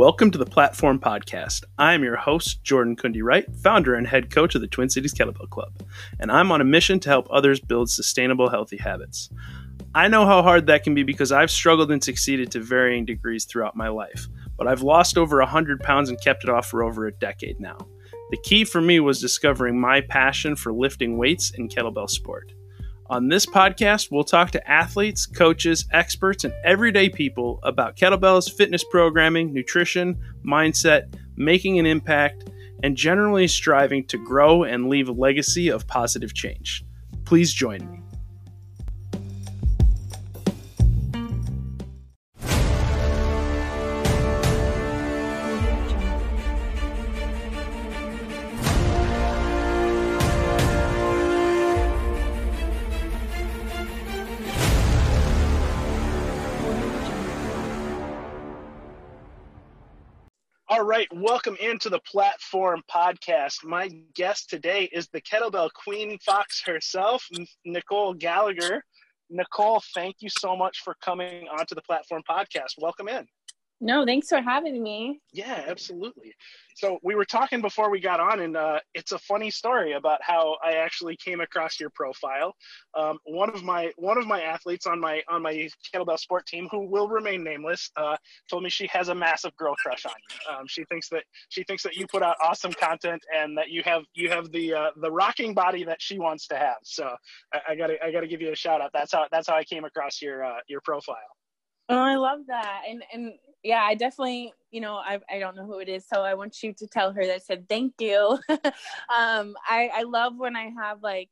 Welcome to the Platform Podcast. I'm your host, Jordan Kundi Wright, founder and head coach of the Twin Cities Kettlebell Club, and I'm on a mission to help others build sustainable, healthy habits. I know how hard that can be because I've struggled and succeeded to varying degrees throughout my life, but I've lost over 100 pounds and kept it off for over a decade now. The key for me was discovering my passion for lifting weights and kettlebell sport. On this podcast, we'll talk to athletes, coaches, experts, and everyday people about kettlebells, fitness programming, nutrition, mindset, making an impact, and generally striving to grow and leave a legacy of positive change. Please join me. Welcome into the Platform Podcast. My guest today is the Kettlebell Queen Fox herself, Nichole Gallaghr. Nichole, thank you so much for coming onto the Platform Podcast. Welcome in. No, thanks for having me. Yeah, absolutely. So we were talking before we got on, and uh, it's a funny story about how I actually came across your profile. Um, one of my one of my athletes on my on my kettlebell sport team, who will remain nameless, uh, told me she has a massive girl crush on you. Um, she thinks that she thinks that you put out awesome content and that you have you have the uh, the rocking body that she wants to have. So I, I gotta I gotta give you a shout out. That's how that's how I came across your uh, your profile. Oh, I love that. And and yeah, I definitely, you know, I I don't know who it is, so I want you to tell her that I said thank you. um, I I love when I have like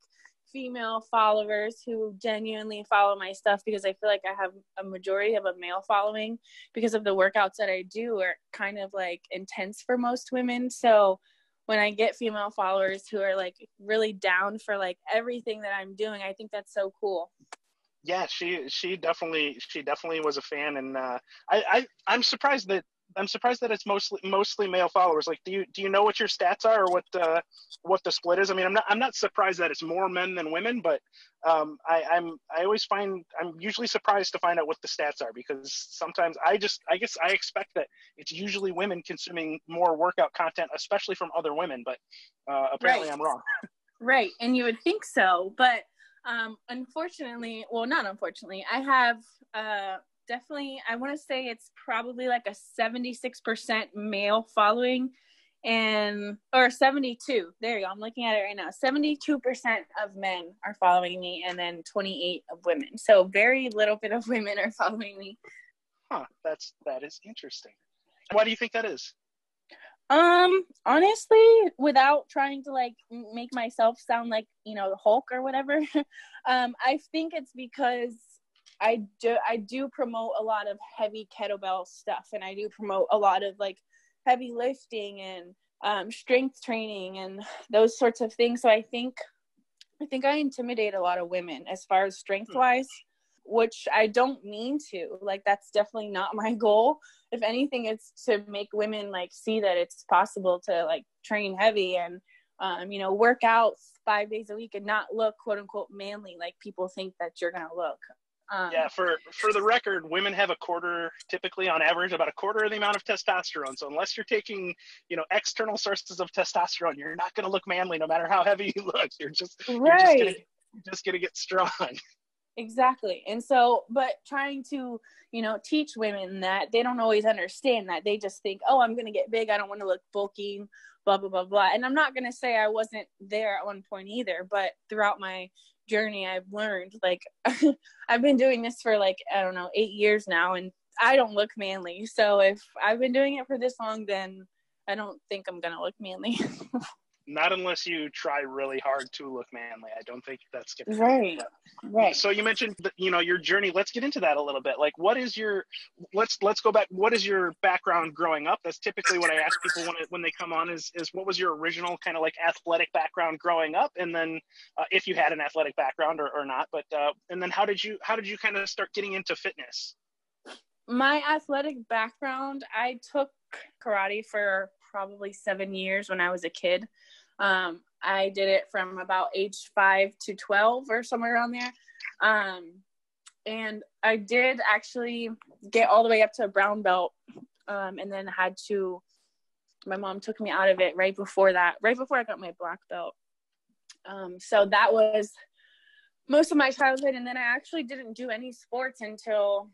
female followers who genuinely follow my stuff because I feel like I have a majority of a male following because of the workouts that I do are kind of like intense for most women. So when I get female followers who are like really down for like everything that I'm doing, I think that's so cool yeah, she she definitely she definitely was a fan, and uh, I, I I'm surprised that I'm surprised that it's mostly mostly male followers. Like, do you do you know what your stats are or what uh, what the split is? I mean, I'm not I'm not surprised that it's more men than women, but um, I, I'm I always find I'm usually surprised to find out what the stats are because sometimes I just I guess I expect that it's usually women consuming more workout content, especially from other women, but uh, apparently right. I'm wrong. right, and you would think so, but um, unfortunately, well, not unfortunately, I have uh, definitely, I want to say it's probably like a 76% male following and or 72 there you go i'm looking at it right now 72% of men are following me and then 28 of women. So very little bit of women are following me. Huh that's that is interesting. Why do you think that is um, honestly, without trying to like make myself sound like, you know, the Hulk or whatever, um, I think it's because I do I do promote a lot of heavy kettlebell stuff and I do promote a lot of like heavy lifting and um, strength training and those sorts of things. So I think I think I intimidate a lot of women as far as strength wise which I don't mean to. Like that's definitely not my goal. If anything, it's to make women like see that it's possible to like train heavy and um, you know work out five days a week and not look quote unquote manly like people think that you're gonna look. Um, yeah, for for the record, women have a quarter, typically on average, about a quarter of the amount of testosterone. So unless you're taking, you know, external sources of testosterone, you're not going to look manly, no matter how heavy you look. You're just right. You're just going to get strong. exactly. And so but trying to you know teach women that they don't always understand that. They just think oh i'm gonna get big. I don't want to look bulky blah blah blah blah. And i'm not gonna say i wasn't there at one point either but throughout my journey i've learned like i've been doing this for like i don't know eight years now and i don't look manly. So if i've been doing it for this long then i don't think i'm gonna look manly not unless you try really hard to look manly. I don't think that's gonna right. Right. So you mentioned you know your journey. Let's get into that a little bit. Like, what is your let's let's go back. What is your background growing up? That's typically what I ask people when when they come on. Is is what was your original kind of like athletic background growing up, and then uh, if you had an athletic background or, or not, but uh, and then how did you how did you kind of start getting into fitness? My athletic background, I took karate for probably seven years when I was a kid. Um, I did it from about age five to 12 or somewhere around there. Um, and I did actually get all the way up to a brown belt um, and then had to. My mom took me out of it right before that, right before I got my black belt. Um, so that was most of my childhood, and then I actually didn't do any sports until,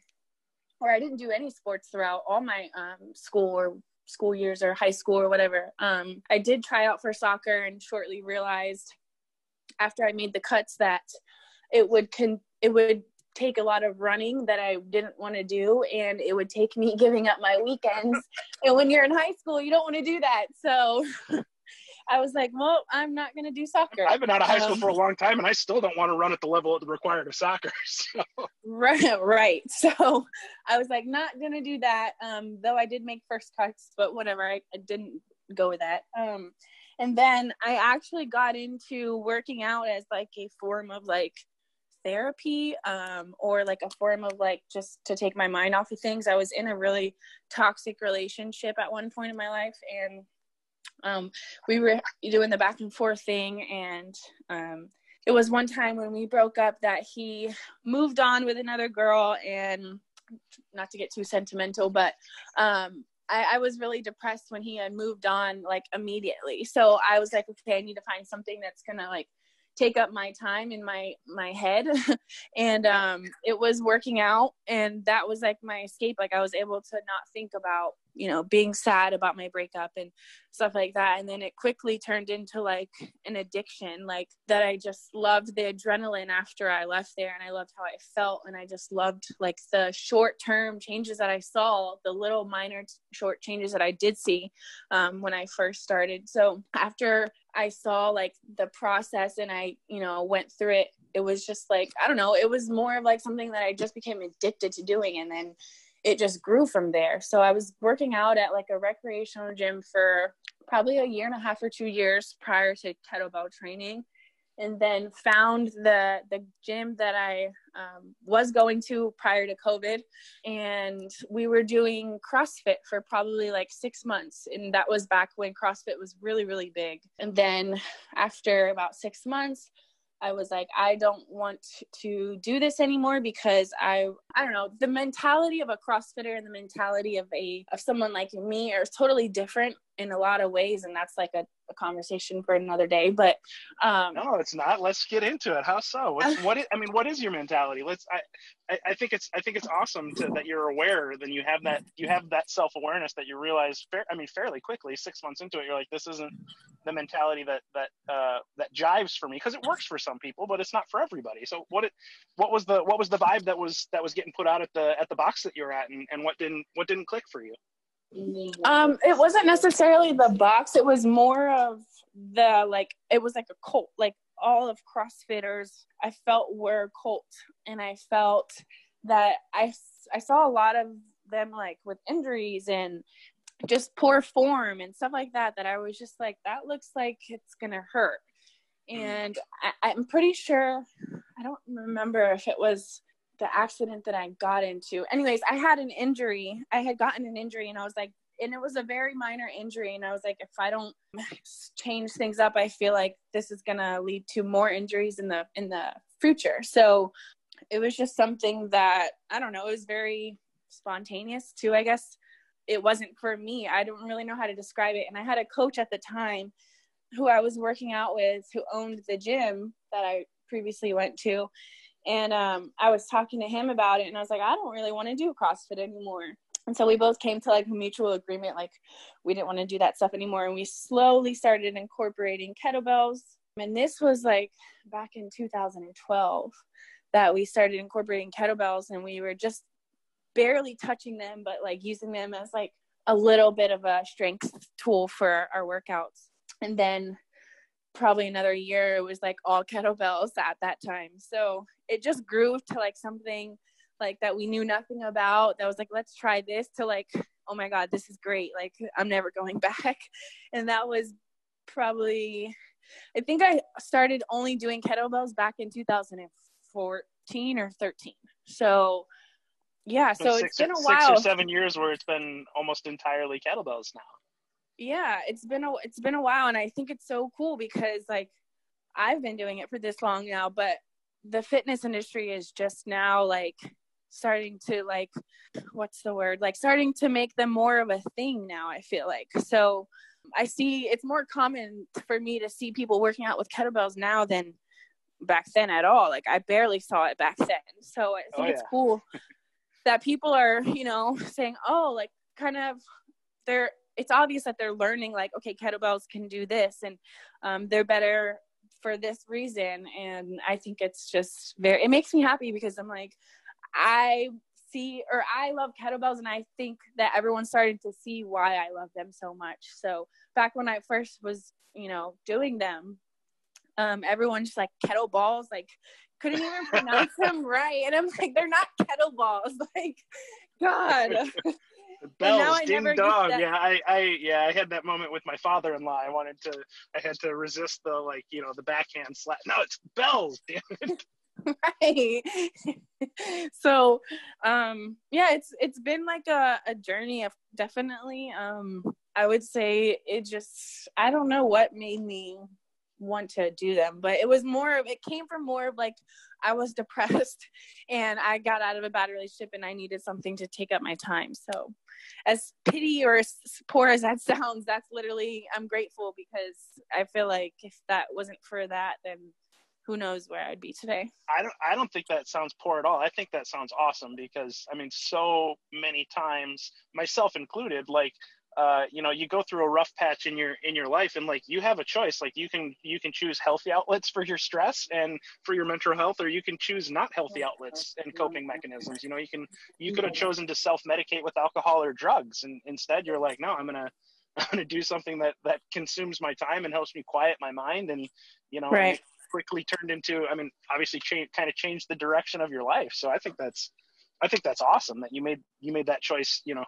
or I didn't do any sports throughout all my um, school or school years or high school or whatever. Um, I did try out for soccer and shortly realized after I made the cuts that it would con- it would take a lot of running that I didn't want to do and it would take me giving up my weekends. and when you're in high school, you don't want to do that. So I was like, well, I'm not going to do soccer. I've been out of high school um, for a long time and I still don't want to run at the level required of soccer. So. Right, right. So I was like, not going to do that. Um, though I did make first cuts, but whatever. I, I didn't go with that. Um, and then I actually got into working out as like a form of like therapy um, or like a form of like just to take my mind off of things. I was in a really toxic relationship at one point in my life and um, we were doing the back and forth thing and um, it was one time when we broke up that he moved on with another girl and not to get too sentimental but um, I, I, was really depressed when he had moved on like immediately. So i was like okay i need to find something that's gonna like take up my time in my my head. And um it was working out and that was like my escape. Like i was able to not think about you know being sad about my breakup and stuff like that. And then it quickly turned into like an addiction like that i just loved the adrenaline after i left there and i loved how i felt. And i just loved like the short term changes that i saw the little minor t- short changes that i did see um, when i first started. So after i saw like the process and i you know went through it it was just like i don't know it was more of like something that i just became addicted to doing. And then it just grew from there. So I was working out at like a recreational gym for probably a year and a half or two years prior to kettlebell training and then found the the gym that I um, was going to prior to COVID, and we were doing CrossFit for probably like six months, and that was back when CrossFit was really really big. And then after about six months, I was like, I don't want to do this anymore because I, I don't know, the mentality of a CrossFitter and the mentality of a of someone like me are totally different in a lot of ways, and that's like a, a conversation for another day. But um, no, it's not. Let's get into it. How so? What's, what is, I mean, what is your mentality? Let's. I, I think it's I think it's awesome to, that you're aware. Then you have that you have that self awareness that you realize. Fair, I mean, fairly quickly, six months into it, you're like, this isn't the mentality that that uh, that jives for me because it works for some people, but it's not for everybody. So what it what was the what was the vibe that was that was getting put out at the at the box that you're at, and, and what didn't what didn't click for you? Um, it wasn't necessarily the box. It was more of the like. It was like a cult. Like all of CrossFitters, I felt were cult, and I felt that I I saw a lot of them like with injuries and just poor form and stuff like that. That I was just like, that looks like it's gonna hurt. And I, I'm pretty sure. I don't remember if it was the accident that I got into. Anyways, I had an injury. I had gotten an injury and I was like, and it was a very minor injury. And I was like, if I don't change things up, I feel like this is gonna lead to more injuries in the in the future. So it was just something that I don't know, it was very spontaneous too, I guess. It wasn't for me. I don't really know how to describe it. And I had a coach at the time who I was working out with who owned the gym that I previously went to and um, I was talking to him about it, and I was like, I don't really want to do CrossFit anymore. And so we both came to like a mutual agreement, like we didn't want to do that stuff anymore. And we slowly started incorporating kettlebells. And this was like back in 2012 that we started incorporating kettlebells, and we were just barely touching them, but like using them as like a little bit of a strength tool for our workouts. And then probably another year it was like all kettlebells at that time. So it just grew to like something like that we knew nothing about that was like let's try this to like oh my god this is great. Like i'm never going back. And that was probably i think i started only doing kettlebells back in 2014 or 13 so yeah so, so six, it's been a while six or seven years where it's been almost entirely kettlebells now yeah it's been a it's been a while and i think it's so cool because like i've been doing it for this long now but the fitness industry is just now like starting to like what's the word? Like starting to make them more of a thing now i feel like. So i see it's more common for me to see people working out with kettlebells now than back then at all. Like i barely saw it back then. So i oh, think oh, yeah. it's cool that people are you know saying oh like kind of they're it's obvious that they're learning like okay kettlebells can do this and um, they're better for this reason. And i think it's just very it makes me happy because i'm like i see or i love kettlebells and i think that everyone's starting to see why i love them so much. So back when i first was you know doing them um everyone just like kettleballs like couldn't even pronounce them right. And i'm like they're not kettleballs like god bells ding dong. yeah i i yeah i had that moment with my father-in-law. I wanted to i had to resist the like you know the backhand slap. No it's bells damn it. Right. So um yeah it's it's been like a, a journey of definitely um i would say it just i don't know what made me want to do them but it was more of it came from more of like i was depressed and i got out of a bad relationship and i needed something to take up my time so as pity or as poor as that sounds that's literally i'm grateful because i feel like if that wasn't for that then who knows where I'd be today. I don't I don't think that sounds poor at all. I think that sounds awesome because I mean so many times myself included like uh, you know you go through a rough patch in your in your life and like you have a choice. Like you can you can choose healthy outlets for your stress and for your mental health or you can choose not healthy outlets and coping mechanisms. You know you can you could have chosen to self-medicate with alcohol or drugs and instead you're like no i'm gonna i'm gonna do something that that consumes my time and helps me quiet my mind and you know right. quickly turned into i mean obviously change kind of changed the direction of your life. So i think that's i think that's awesome that you made you made that choice you know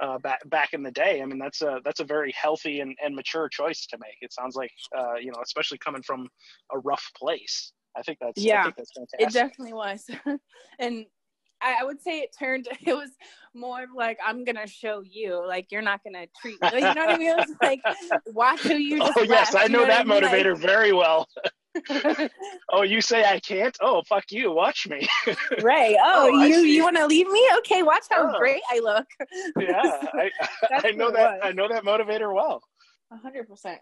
uh, back back in the day. I mean, that's a that's a very healthy and, and mature choice to make. It sounds like uh, you know, especially coming from a rough place. I think that's yeah, think that's it definitely was, and I, I would say it turned. It was more like I'm gonna show you, like you're not gonna treat. Like, you know what I mean? It was like, watch do you? oh yes, I know, know that I mean? motivator like, very well. Oh, you say I can't? Oh, fuck you. Watch me. right. Oh, oh you you want to leave me? Okay, watch how oh. great I look. yeah, I, I know that. I know that motivator well. hundred percent.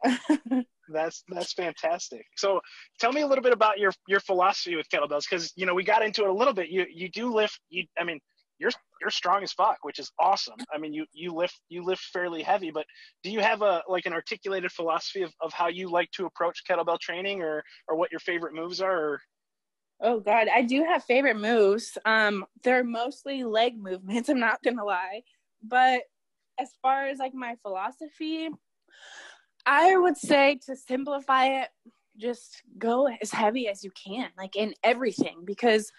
That's that's fantastic. So, tell me a little bit about your your philosophy with kettlebells, because you know we got into it a little bit. You you do lift. You, I mean, you're you're strong as fuck, which is awesome. I mean, you you lift you lift fairly heavy, but do you have a like an articulated philosophy of, of how you like to approach kettlebell training, or or what your favorite moves are? Or... Oh God, I do have favorite moves. Um, they're mostly leg movements. I'm not gonna lie, but as far as like my philosophy, I would say to simplify it, just go as heavy as you can, like in everything, because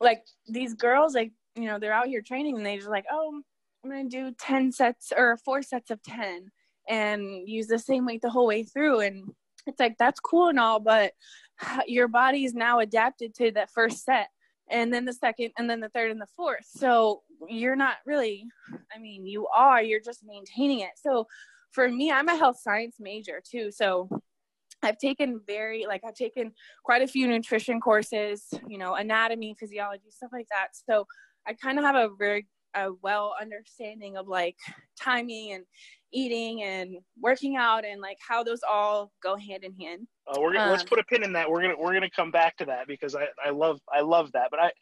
like these girls, like you know, they're out here training and they just like, oh, I'm to do 10 sets or four sets of 10 and use the same weight the whole way through. And it's like, that's cool and all, but your body is now adapted to that first set and then the second and then the third and the fourth. So you're not really, I mean, you are, you're just maintaining it. So for me, I'm a health science major too. So I've taken very like I've taken quite a few nutrition courses, you know, anatomy, physiology, stuff like that. So I kind of have a very a well understanding of like timing and eating and working out and like how those all go hand in hand. Uh, we're gonna, um, let's put a pin in that. We're gonna we're gonna come back to that because I I love I love that. But I,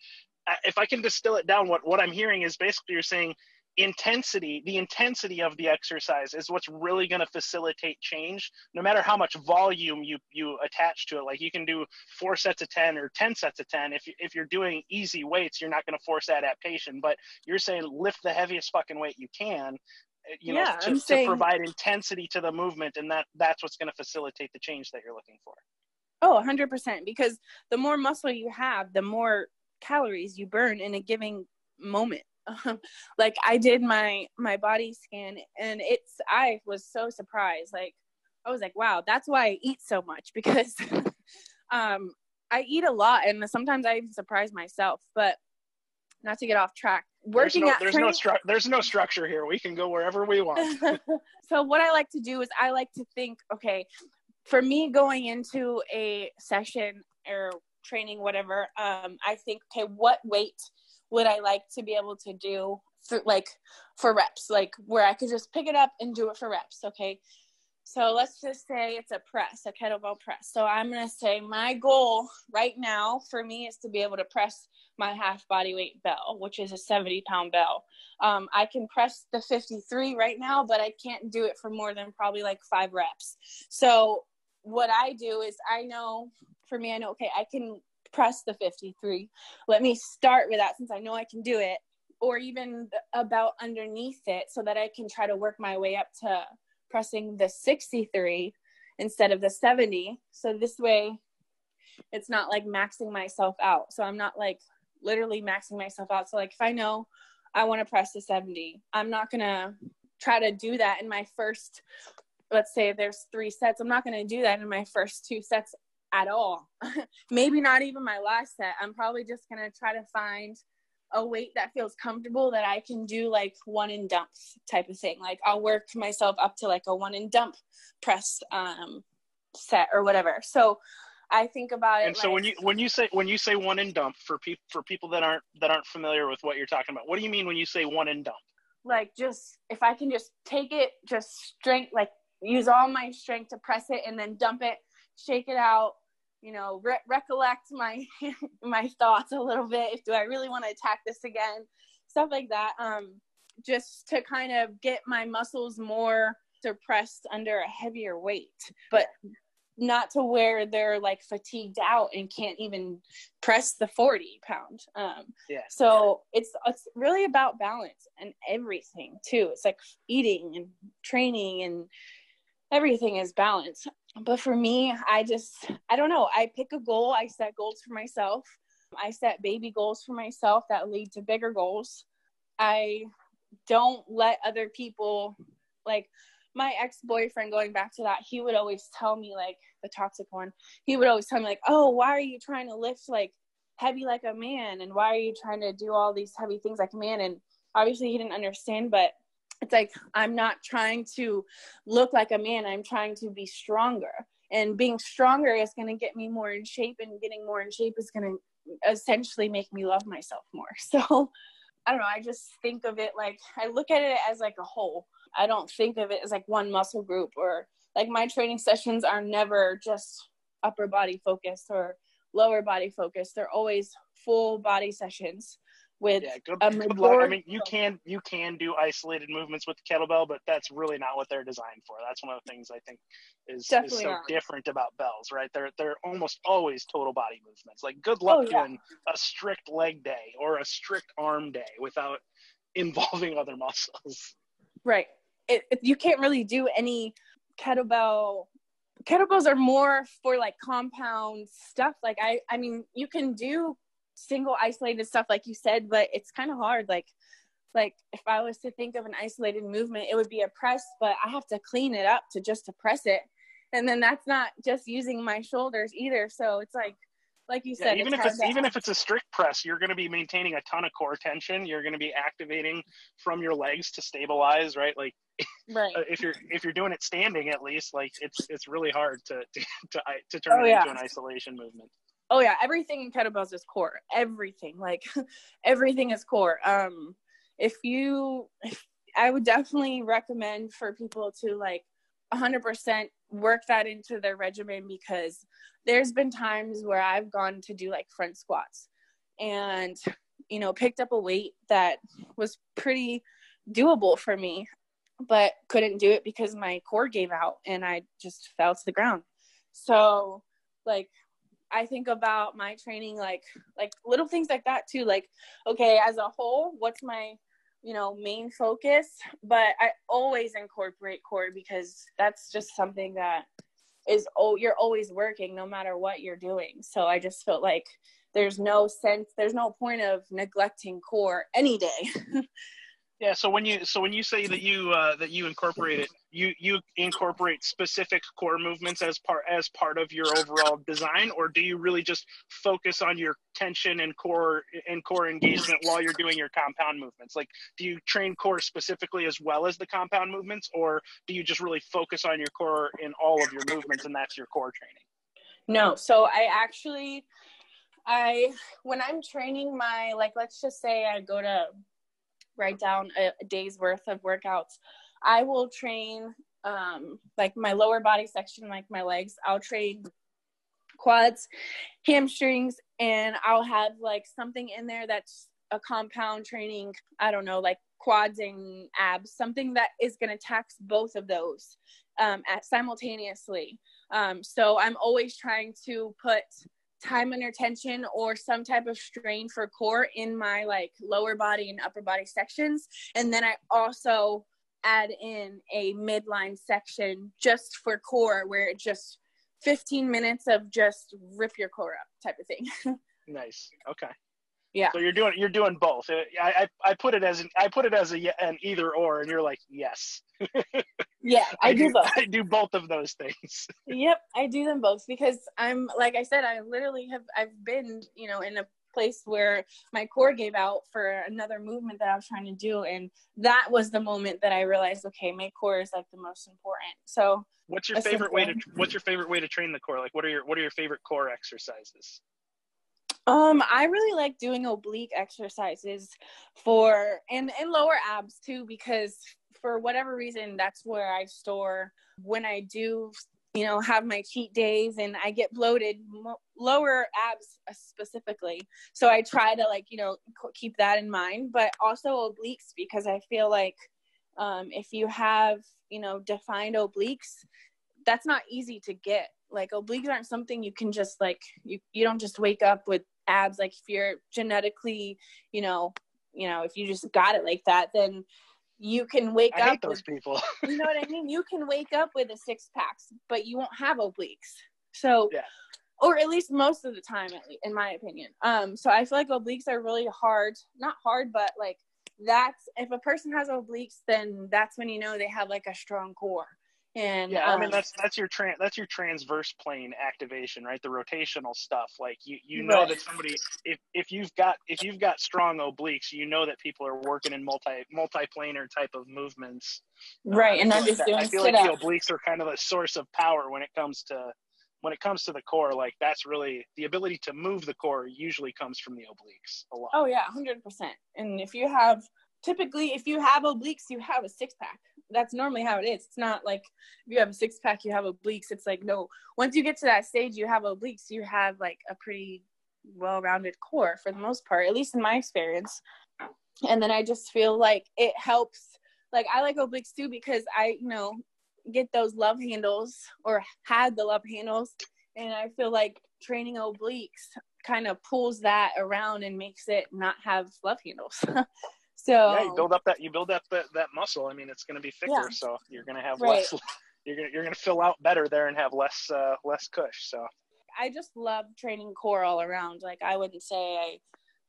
I if I can distill it down, what what I'm hearing is basically you're saying intensity the intensity of the exercise is what's really going to facilitate change no matter how much volume you you attach to it. Like you can do four sets of 10 or 10 sets of 10 if, you, if you're doing easy weights you're not going to force adaptation but you're saying lift the heaviest fucking weight you can eh, you know to, to saying, provide intensity to the movement and that that's what's going to facilitate the change that you're looking for. Oh 100% because the more muscle you have the more calories you burn in a given moment like I did my my body scan and it's I was so surprised. Like I was like, wow, that's why I eat so much because um I eat a lot and sometimes I even surprise myself. But not to get off track. Working there's no, at there's training, no stru- there's no structure here. We can go wherever we want. so what I like to do is I like to think, okay, for me going into a session or training, whatever, um, I think, okay, what weight would I like to be able to do for like for reps, like where I could just pick it up and do it for reps. Okay. So let's just say it's a press, a kettlebell press. So I'm going to say my goal right now for me is to be able to press my half body weight bell, which is a 70 pound bell. Um, I can press the 53 right now, but I can't do it for more than probably like five reps. So what I do is I know for me, I know, okay, I can press the 53. Let me start with that since I know I can do it, or even about underneath it so that I can try to work my way up to pressing the 63 instead of the 70. So this way it's not like maxing myself out. So I'm not like literally maxing myself out. So like if I know I want to press the 70, I'm not going to try to do that in my first let's say there's 3 sets. I'm not going to do that in my first two sets at all. Maybe not even my last set. I'm probably just going to try to find a weight that feels comfortable that I can do like one and dump type of thing. Like I'll work myself up to like a one and dump press um, set or whatever. So I think about it. And so when you when you say when you say one and dump for people for people that aren't that aren't familiar with what you're talking about, what do you mean when you say one and dump? Like just if I can just take it, just strength, like use all my strength to press it and then dump it, shake it out, you know re- recollect my my thoughts a little bit. If do i really want to attack this again? Stuff like that um just to kind of get my muscles more suppressed under a heavier weight but not to where they're like fatigued out and can't even press the 40 pound um yeah. so it's it's really about balance and everything too. It's like eating and training and everything is balance but for me i just i don't know. I pick a goal i set goals for myself. I set baby goals for myself that lead to bigger goals. I don't let other people like my ex-boyfriend going back to that he would always tell me like the toxic one he would always tell me like oh why are you trying to lift like heavy like a man? And why are you trying to do all these heavy things like a man? And obviously he didn't understand but it's like i'm not trying to look like a man i'm trying to be stronger. And being stronger is going to get me more in shape and getting more in shape is going to essentially make me love myself more. So i don't know i just think of it like i look at it as like a whole. I don't think of it as like one muscle group or like my training sessions are never just upper body focused or lower body focused. They're always full body sessions with yeah, good, a luck. I mean, you can you can do isolated movements with the kettlebell, but that's really not what they're designed for. That's one of the things I think is, is so not. different about bells, right? They're they're almost always total body movements. Like good oh, luck oh, yeah. doing a strict leg day or a strict arm day without involving other muscles. Right. It, it, you can't really do any kettlebell kettlebells are more for like compound stuff like i i mean you can do single isolated stuff like you said but it's kind of hard like like if i was to think of an isolated movement it would be a press but i have to clean it up to just to press it and then that's not just using my shoulders either so it's like like you said yeah, even if it's even if it's a strict press you're going to be maintaining a ton of core tension you're going to be activating from your legs to stabilize right like right. Uh, if you're if you're doing it standing at least like it's it's really hard to to to, to turn oh, it yeah. into an isolation movement oh yeah everything in kettlebells is core. Everything like everything is core. Um if you if, i would definitely recommend for people to like 100% work that into their regimen because there's been times where i've gone to do like front squats and you know picked up a weight that was pretty doable for me but couldn't do it because my core gave out and i just fell to the ground. So like I think about my training like like little things like that too. Like, okay, as a whole, what's my you know main focus? But I always incorporate core because that's just something that is oh you're always working no matter what you're doing. So I just felt like there's no sense there's no point of neglecting core any day. Yeah. So when you so when you say that you uh, that you incorporate it, you you incorporate specific core movements as part as part of your overall design, or do you really just focus on your tension and core and core engagement while you're doing your compound movements? Like, do you train core specifically as well as the compound movements, or do you just really focus on your core in all of your movements and that's your core training? No. So I actually I when I'm training my like let's just say I go to write down a, a day's worth of workouts. I will train um like my lower body section like my legs. I'll train quads, hamstrings and I'll have like something in there that's a compound training, I don't know, like quads and abs, something that is going to tax both of those um, at simultaneously. Um, so I'm always trying to put time under tension or some type of strain for core in my like lower body and upper body sections. And then I also add in a midline section just for core where it just 15 minutes of just rip your core up type of thing. nice. Okay. Yeah. So you're doing you're doing both. I I, I put it as an I put it as a an either or, and you're like yes. yeah, I, I do, do both. I do both of those things. yep, I do them both because I'm like I said, I literally have I've been you know in a place where my core gave out for another movement that I was trying to do, and that was the moment that I realized, okay, my core is like the most important. So, what's your favorite way to What's your favorite way to train the core? Like, what are your What are your favorite core exercises? Um, I really like doing oblique exercises for and and lower abs too because for whatever reason that's where I store when I do you know have my cheat days and I get bloated lower abs specifically. So I try to like you know keep that in mind but also obliques because I feel like um, if you have you know defined obliques that's not easy to get. Like obliques aren't something you can just like you you don't just wake up with abs like if you're genetically you know you know if you just got it like that then you can wake I up those with, people. You know what i mean? You can wake up with a six packs but you won't have obliques. So yeah. or at least most of the time least, in my opinion. Um so i feel like obliques are really hard not hard but like that's if a person has obliques then that's when you know they have like a strong core and yeah, um, I mean that's that's your trans that's your transverse plane activation, right? The rotational stuff. Like you you know right. that somebody if if you've got if you've got strong obliques, you know that people are working in multi multiplanar type of movements. Right, uh, and I'm just like doing. I feel like the obliques are kind of a source of power when it comes to when it comes to the core. Like that's really the ability to move the core usually comes from the obliques a lot. Oh yeah, hundred percent. And if you have typically if you have obliques, you have a six pack that's normally how it is. It's not like if you have a six pack, you have obliques. It's like no. Once you get to that stage, you have obliques. You have like a pretty well-rounded core for the most part, at least in my experience. And then I just feel like it helps. Like I like obliques too because I, you know, get those love handles or had the love handles, and I feel like training obliques kind of pulls that around and makes it not have love handles. So yeah, you build up that you build up that, that muscle. I mean, it's going to be thicker, yeah. so you're going to have right. less. You're going to, you're going to fill out better there and have less uh, less cush. So I just love training core all around. Like I wouldn't say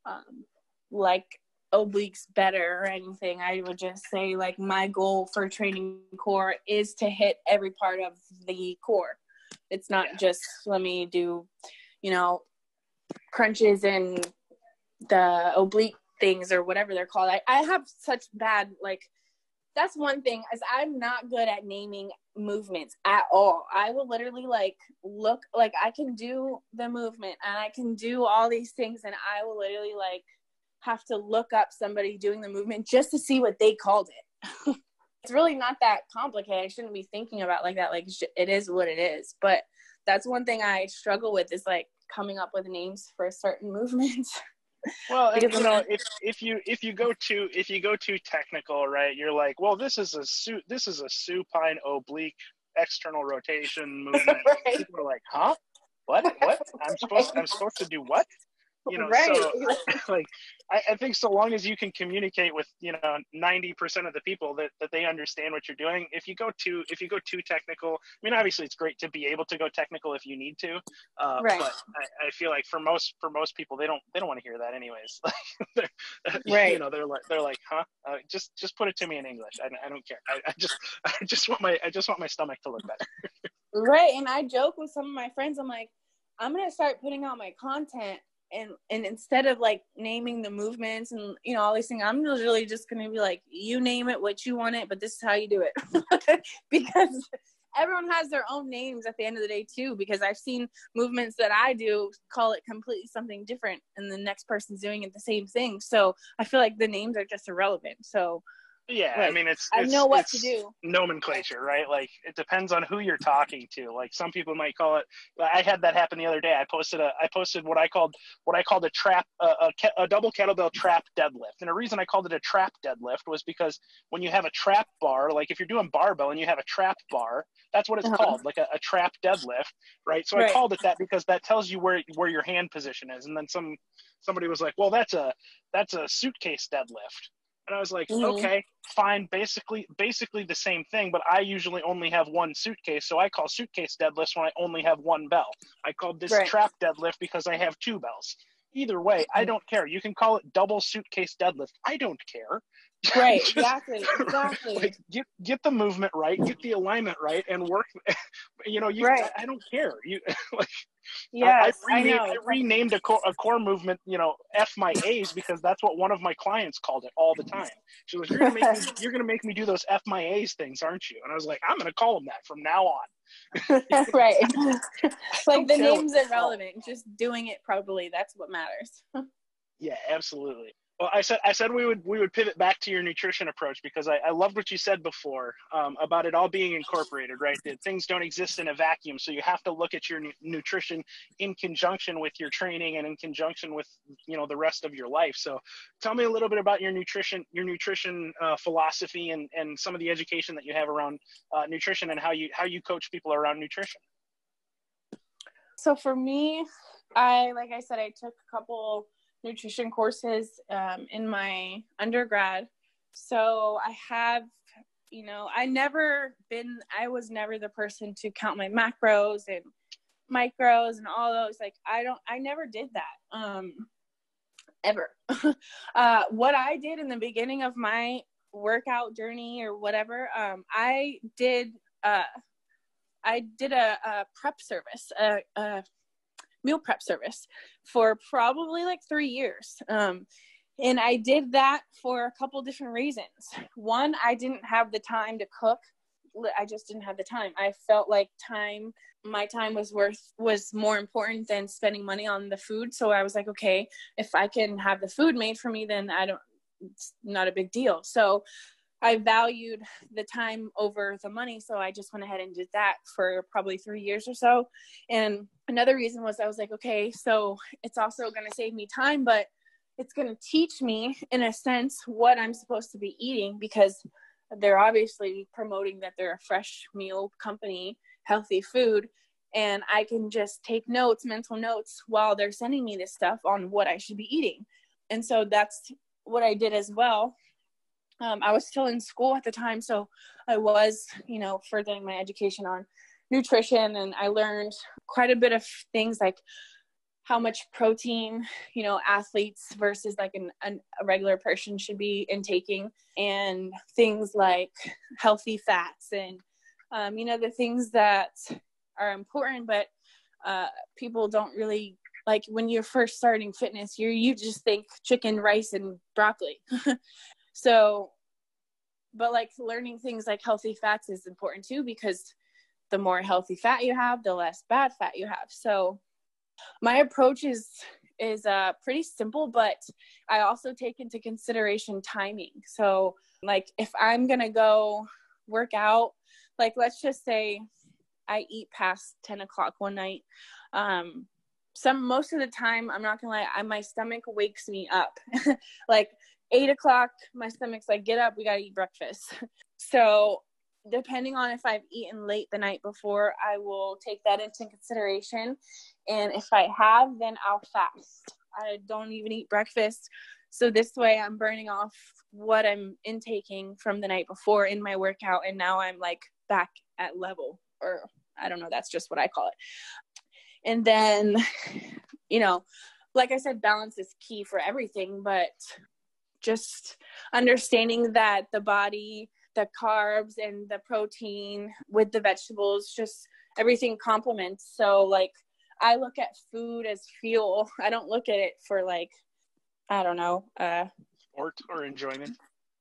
I um, like obliques better or anything. I would just say like my goal for training core is to hit every part of the core. It's not yeah. just let me do, you know, crunches and the oblique things or whatever they're called. I, I have such bad like that's one thing is I'm not good at naming movements at all. I will literally like look like I can do the movement and I can do all these things and I will literally like have to look up somebody doing the movement just to see what they called it. it's really not that complicated. I shouldn't be thinking about like that. Like it is what it is. But that's one thing I struggle with is like coming up with names for certain movements. Well and, you know if if you if you go too if you go too technical right you're like well this is a suit this is a supine oblique external rotation movement. Right. people are like huh? What? What? I'm supposed i'm supposed to do what you know right. so like I, I, think so long as you can communicate with you know 90% of the people that, that they understand what you're doing if you go too if you go too technical i mean obviously it's great to be able to go technical if you need to uh, right. but I, I, feel like for most for most people they don't they don't want to hear that anyways. Right you know they're like they're like huh? Uh, just just put it to me in english. I, I don't care. I, I just i just want my i just want my stomach to look better. Right and i joke with some of my friends i'm like i'm gonna start putting out my content and and instead of like naming the movements and you know all these things i'm literally just to be like you name it what you want it but this is how you do it. Because everyone has their own names at the end of the day too because i've seen movements that i do call it completely something different and the next person's doing it the same thing. So i feel like the names are just irrelevant. So yeah, like, I mean it's, it's, I know what to do. Nomenclature, right? Like it depends on who you're talking to. Like some people might call it. I had that happen the other day. I posted a I posted what I called what I called a trap a, a, a double kettlebell trap deadlift. And the reason I called it a trap deadlift was because when you have a trap bar, like if you're doing barbell and you have a trap bar, that's what it's uh-huh. called, like a, a, trap deadlift, right? So right. I called it that because that tells you where where your hand position is. And then some somebody was like, "Well, that's a that's a suitcase deadlift." And I was like, mm-hmm. okay, fine, basically basically the same thing, but I usually only have one suitcase, so I call suitcase deadlift when I only have one bell. I called this right. trap deadlift because I have two bells. Either way, I mm-hmm. don't care. You can call it double suitcase deadlift. I don't care. Right, exactly, exactly. like get get the movement right, get the alignment right, and work. You know, you. Right. I, I don't care. You like Yes, I, I, renamed, I, I renamed a core, a core movement, you know, F my A's because that's what one of my clients called it all the time. She was, "You're gonna make me, you're gonna make me do those F my A's things, aren't you?" And I was like, "I'm gonna call them that from now on." right. like the name's irrelevant. Just doing it properly. That's what matters. yeah, absolutely. Well, I said I said we would we would pivot back to your nutrition approach because I, I loved what you said before um, about it all being incorporated, right? That things don't exist in a vacuum, so you have to look at your nu- nutrition in conjunction with your training and in conjunction with you know the rest of your life. So, tell me a little bit about your nutrition your nutrition uh, philosophy and and some of the education that you have around uh, nutrition and how you how you coach people around nutrition. So for me, I like I said, I took a couple nutrition courses um, in my undergrad. So I have, you know, I never been, I was never the person to count my macros and micros and all those. Like, I don't, I never did that. Um, ever. uh, what I did in the beginning of my workout journey or whatever, um, I did, uh, I did a, a prep service, a, a meal prep service for probably like three years. Um, and I did that for a couple different reasons. One, I didn't have the time to cook. I just didn't have the time. I felt like time, my time was worth, was more important than spending money on the food. So I was like, okay, if I can have the food made for me, then I don't, it's not a big deal. So I valued the time over the money. So I just went ahead and did that for probably three years or so. And another reason was I was like, okay, so it's also going to save me time, but it's going to teach me, in a sense, what I'm supposed to be eating because they're obviously promoting that they're a fresh meal company, healthy food. And I can just take notes, mental notes, while they're sending me this stuff on what I should be eating. And so that's what I did as well um, I was still in school at the time, so I was, you know, furthering my education on nutrition, and I learned quite a bit of things like how much protein, you know, athletes versus like an, an, a regular person should be intaking, and things like healthy fats and, um, you know, the things that are important, but uh, people don't really like when you're first starting fitness you you just think chicken rice and broccoli So, but like learning things like healthy fats is important too because the more healthy fat you have, the less bad fat you have. So, my approach is is uh, pretty simple, but I also take into consideration timing. So, like if I'm gonna go work out, like let's just say I eat past ten o'clock one night. Um, some most of the time, I'm not gonna lie, I, my stomach wakes me up. like eight o'clock, my stomach's like, get up, we gotta eat breakfast. so, depending on if I've eaten late the night before, I will take that into consideration. And if I have, then I'll fast. I don't even eat breakfast. So, this way, I'm burning off what I'm intaking from the night before in my workout. And now I'm like back at level, or I don't know, that's just what I call it. And then, you know, like I said, balance is key for everything, but just understanding that the body the carbs and the protein with the vegetables just everything complements so like i look at food as fuel i don't look at it for like i don't know uh sport or enjoyment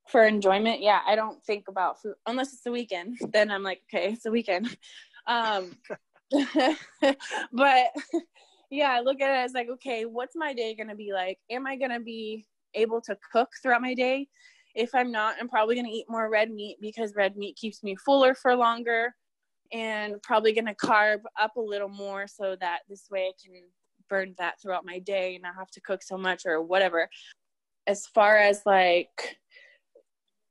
for enjoyment, yeah, I don't think about food unless it's the weekend. Then I'm like, okay, it's the weekend. Um, but yeah, I look at it as like, okay, what's my day gonna be like? Am I gonna be able to cook throughout my day? If I'm not, I'm probably gonna eat more red meat because red meat keeps me fuller for longer, and probably gonna carb up a little more so that this way I can burn that throughout my day and not have to cook so much or whatever. As far as like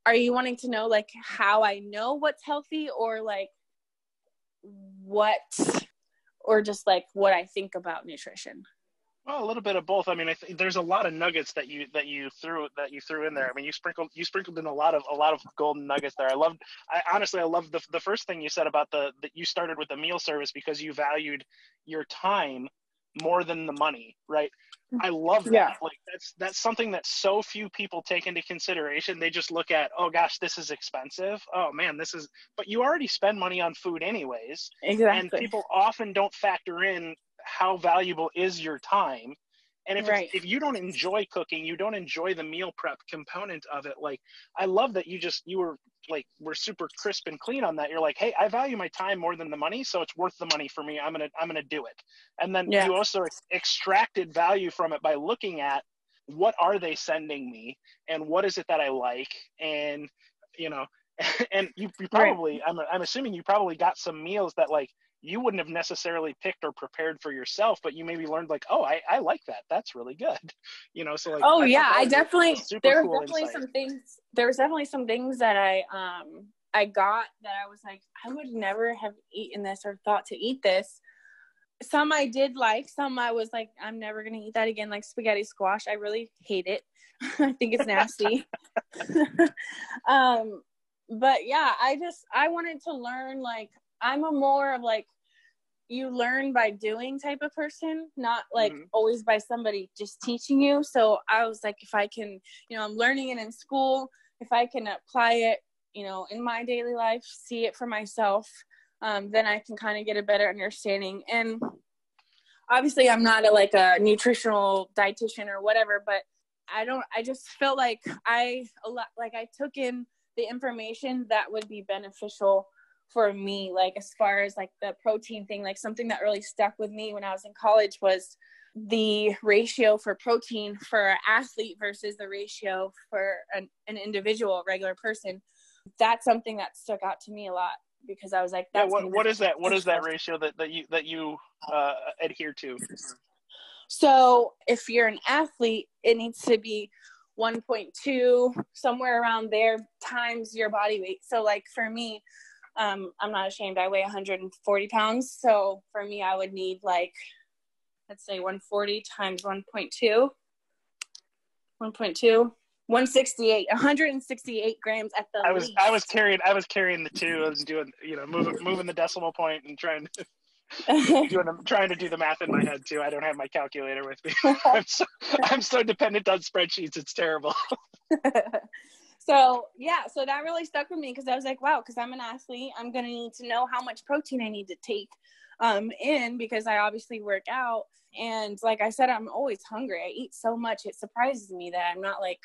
are you wanting to know like how I know what's healthy or like what or just like what I think about nutrition? Well, a little bit of both. I mean, I th- there's a lot of nuggets that you that you threw that you threw in there. I mean, you sprinkled you sprinkled in a lot of a lot of golden nuggets there. I love. I honestly, I love the the first thing you said about the that you started with the meal service because you valued your time more than the money, right? Mm-hmm. I love that. Yeah. Like that's that's something that so few people take into consideration. They just look at, oh gosh, this is expensive. Oh man, this is but you already spend money on food anyways. Exactly. And people often don't factor in how valuable is your time. And if right. if you don't enjoy cooking, you don't enjoy the meal prep component of it. Like I love that you just you were like we're super crisp and clean on that you're like hey i value my time more than the money so it's worth the money for me i'm gonna i'm gonna do it and then yeah. you also extracted value from it by looking at what are they sending me and what is it that i like and you know and you, you probably right. I'm, I'm assuming you probably got some meals that like you wouldn't have necessarily picked or prepared for yourself, but you maybe learned like, oh, I, I like that. That's really good. You know, so like Oh I yeah, I definitely there cool definitely insight. some things there was definitely some things that I um I got that I was like, I would never have eaten this or thought to eat this. Some I did like, some I was like, I'm never gonna eat that again, like spaghetti squash. I really hate it. I think it's nasty. um but yeah, I just I wanted to learn like I'm a more of like you learn by doing type of person, not like mm-hmm. always by somebody just teaching you. So I was like, if I can, you know, I'm learning it in school, if I can apply it, you know, in my daily life, see it for myself, um, then I can kind of get a better understanding. And obviously, I'm not a, like a nutritional dietitian or whatever, but I don't, I just felt like I, a lot, like I took in the information that would be beneficial for me like as far as like the protein thing like something that really stuck with me when i was in college was the ratio for protein for an athlete versus the ratio for an, an individual regular person. That's something that stuck out to me a lot because i was like yeah, what, what is that what is that ratio that, that you that you uh, adhere to? So if you're an athlete it needs to be 1.2 somewhere around there times your body weight. So like for me um, I'm not ashamed. I weigh 140 pounds. So for me, I would need like, let's say 140 times 1.2, 1.2, 168, 168 grams at the I was, least. I was carrying, I was carrying the two. I was doing, you know, moving, moving the decimal point and trying to, doing, I'm trying to do the math in my head too. I don't have my calculator with me. I'm so, I'm so dependent on spreadsheets. It's terrible so yeah so that really stuck with me because i was like wow because i'm an athlete i'm going to need to know how much protein i need to take um, in because i obviously work out. And like i said i'm always hungry. I eat so much it surprises me that i'm not like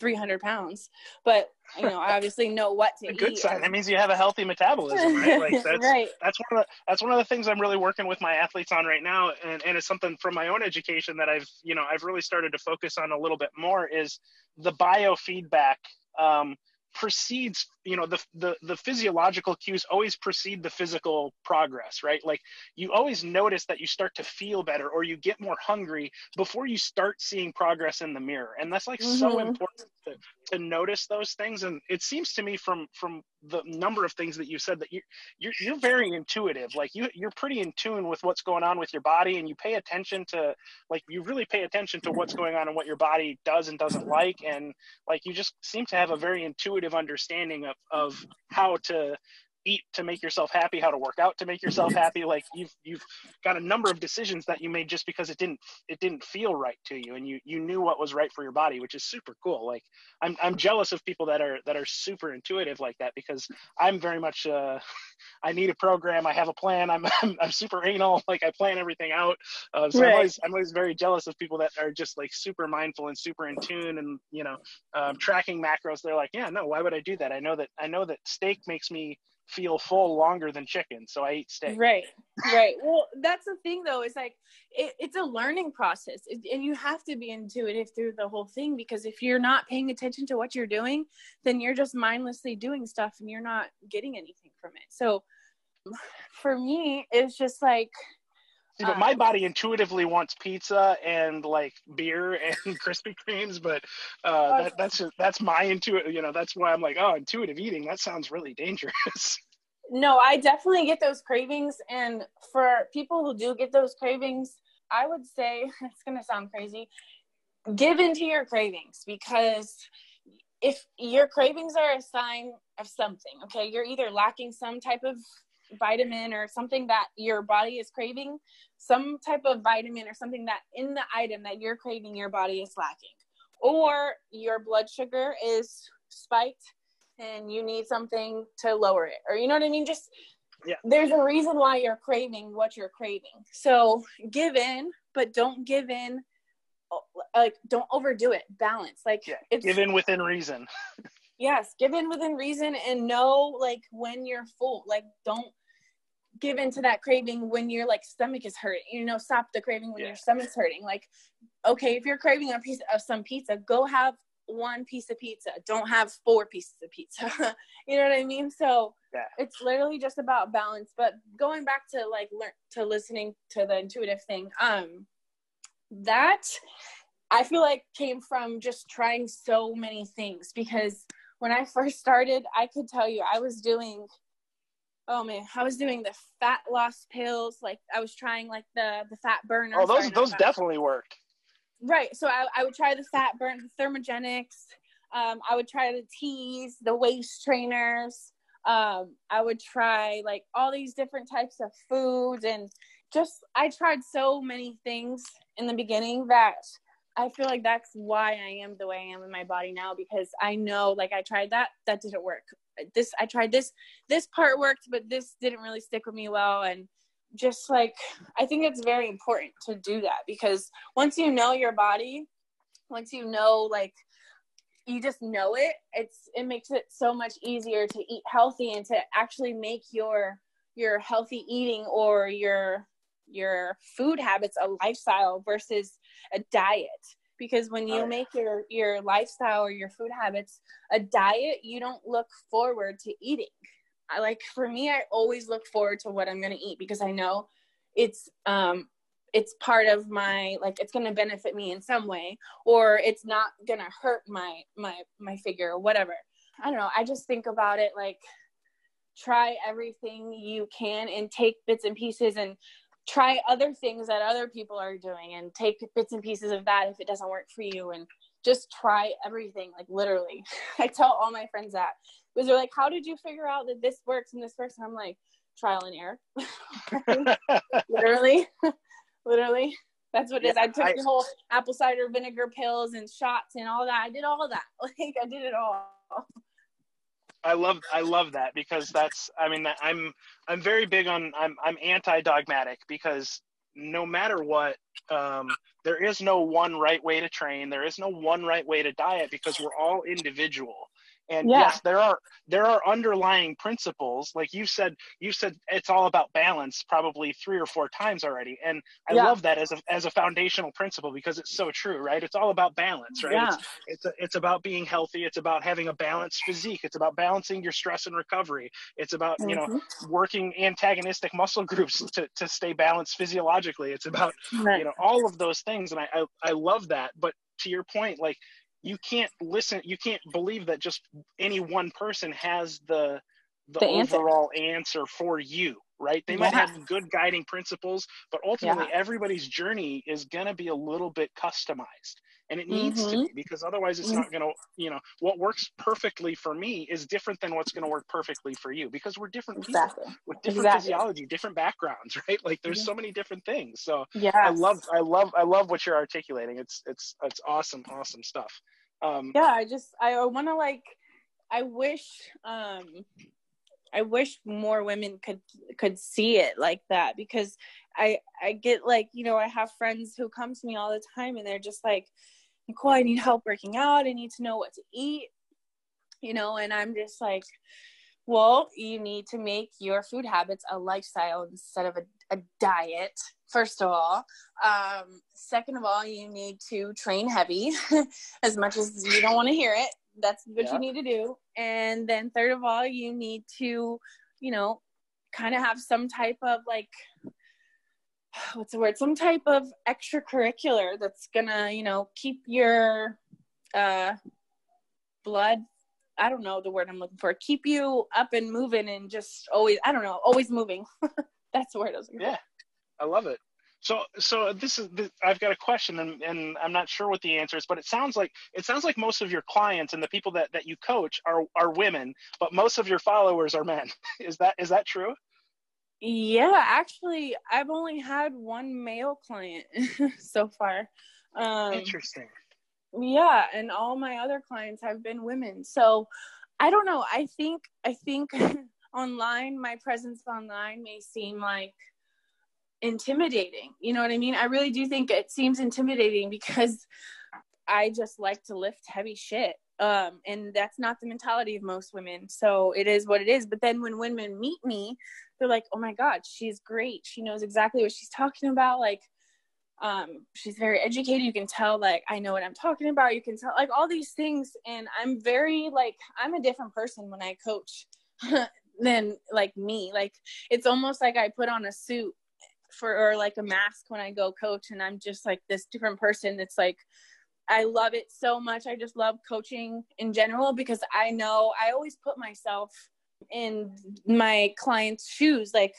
300 pounds. But you know i obviously know what to a eat. good sign. That means you have a healthy metabolism right? Like that's right. that's one of the that's one of the things i'm really working with my athletes on right now. And, and it's something from my own education that i've you know i've really started to focus on a little bit more is the biofeedback um, precedes you know the, the the physiological cues always precede the physical progress right? Like you always notice that you start to feel better or you get more hungry before you start seeing progress in the mirror. And that's like mm-hmm. so important to, to notice those things. And it seems to me from from the number of things that you said that you you're, you're very intuitive. Like you you're pretty in tune with what's going on with your body and you pay attention to like you really pay attention to what's going on and what your body does and doesn't like. And like you just seem to have a very intuitive understanding of of how to eat to make yourself happy, how to work out to make yourself happy. Like you've you've got a number of decisions that you made just because it didn't it didn't feel right to you, and you you knew what was right for your body, which is super cool. Like I'm I'm jealous of people that are that are super intuitive like that because I'm very much uh, I need a program, I have a plan, I'm I'm, I'm super anal, like I plan everything out. Uh, so right. I'm always I'm always very jealous of people that are just like super mindful and super in tune and you know um, tracking macros. They're like, yeah, no, why would I do that? I know that I know that steak makes me feel full longer than chicken, so I eat steak. Right, right. Well, that's the thing though. It's like it, it's a learning process, it, and you have to be intuitive through the whole thing because if you're not paying attention to what you're doing, then you're just mindlessly doing stuff and you're not getting anything from it. So, for me, it's just like See, but my um, body intuitively wants pizza and like beer and Krispy Kremes, but uh, that, that's just, that's my intuitive. You know, that's why I'm like, oh, intuitive eating. That sounds really dangerous. No, I definitely get those cravings, and for people who do get those cravings, I would say it's gonna sound crazy. Give into your cravings because if your cravings are a sign of something, okay, you're either lacking some type of vitamin or something that your body is craving, some type of vitamin or something that in the item that you're craving your body is lacking. Or your blood sugar is spiked and you need something to lower it. Or you know what I mean? Just yeah. there's a reason why you're craving what you're craving. So give in, but don't give in like don't overdo it. Balance. Like yeah, give in within reason. yes, give in within reason and know like when you're full. Like don't give into that craving when your like stomach is hurting. You know, stop the craving when yeah. your stomach's hurting. Like, okay, if you're craving a piece of some pizza, go have one piece of pizza. Don't have four pieces of pizza. you know what I mean? So yeah. it's literally just about balance. But going back to like learn to listening to the intuitive thing, um, that I feel like came from just trying so many things because when I first started, I could tell you I was doing oh man, I was doing the fat loss pills. Like I was trying like the the fat burner. Oh, those those definitely work. Right. So I, I would try the fat burn, the thermogenics. Um, I would try the teas, the waist trainers. Um, I would try like all these different types of foods and just I tried so many things in the beginning that I feel like that's why I am the way I am in my body now because I know like I tried that that didn't work. This I tried this this part worked but this didn't really stick with me well. And just like I think it's very important to do that because once you know your body, once you know like you just know it, it's it makes it so much easier to eat healthy and to actually make your your healthy eating or your your food habits a lifestyle versus a diet because when you oh, make your your lifestyle or your food habits a diet you don't look forward to eating. I like for me I always look forward to what I'm going to eat because I know it's um it's part of my like it's going to benefit me in some way or it's not going to hurt my my my figure or whatever. I don't know. I just think about it like try everything you can and take bits and pieces and try other things that other people are doing and take bits and pieces of that if it doesn't work for you and just try everything like literally. I tell all my friends that because they're like how did you figure out that this works and this works? And i'm like trial and error. Literally. Literally. That's what it yeah, is i took I, the whole apple cider vinegar pills and shots and all that. I did all that. Like i did it all I love I love that because that's I mean I'm I'm very big on I'm I'm anti dogmatic because no matter what um, there is no one right way to train. There is no one right way to diet because we're all individual and yeah. yes there are there are underlying principles like you said you said it's all about balance probably three or four times already and i yeah. love that as a as a foundational principle because it's so true right it's all about balance right yeah. it's it's, a, it's about being healthy it's about having a balanced physique it's about balancing your stress and recovery it's about mm-hmm. you know mm-hmm. working antagonistic muscle groups to, to stay balanced physiologically it's about right. you know all of those things and I, I i love that but to your point like you can't listen you can't believe that just any one person has the the, The answer. overall answer for you, right? They might Yes. have good guiding principles, but ultimately Yeah. everybody's journey is going to be a little bit customized. And it needs to Mhm. be because otherwise it's Mhm. not going to, you know, what works perfectly for me is different than what's going to work perfectly for you because we're different people with different Exactly. physiology, different backgrounds, right? Like there's Mhm. so many different things. So Yeah. I love, I love, I love what you're articulating. It's, it's, it's awesome, awesome stuff. Um, yeah i just i want to like i wish um i wish more women could could see it like that because i i get like you know i have friends who come to me all the time and they're just like Nichole i need help working out. I need to know what to eat you know and i'm just like well you need to make your food habits a lifestyle instead of a, a diet first of all. Um, second of all you need to train heavy as much as you don't want to hear it. That's what Yeah. you need to do and then third of all you need to you know kind of have some type of like what's the word? Some type of extracurricular that's gonna you know keep your uh blood i don't know the word i'm looking for keep you up and moving and just always i don't know always moving. That's the word i was looking for. Yeah, I love it. So, so this is this, I've got a question, and, and I'm not sure what the answer is, but it sounds like it sounds like most of your clients and the people that, that you coach are are women, but most of your followers are men. Is that is that true? Yeah, actually, I've only had one male client so far. Um, Interesting. yeah, and all my other clients have been women. So I don't know. I think I think online, my presence online may seem like intimidating. You know what I mean? I really do think it seems intimidating because I just like to lift heavy shit. Um, and that's not the mentality of most women. So it is what it is. But then when women meet me, they're like, oh my God, she's great. She knows exactly what she's talking about. Like, um, she's very educated. You can tell, like, I know what I'm talking about. You can tell, like, all these things. And I'm very, like, I'm a different person when I coach than, like, me. Like, it's almost like I put on a suit for, or like a mask when I go coach, and I'm just like this different person. It's like, I love it so much. I just love coaching in general because I know I always put myself in my clients' shoes. Like,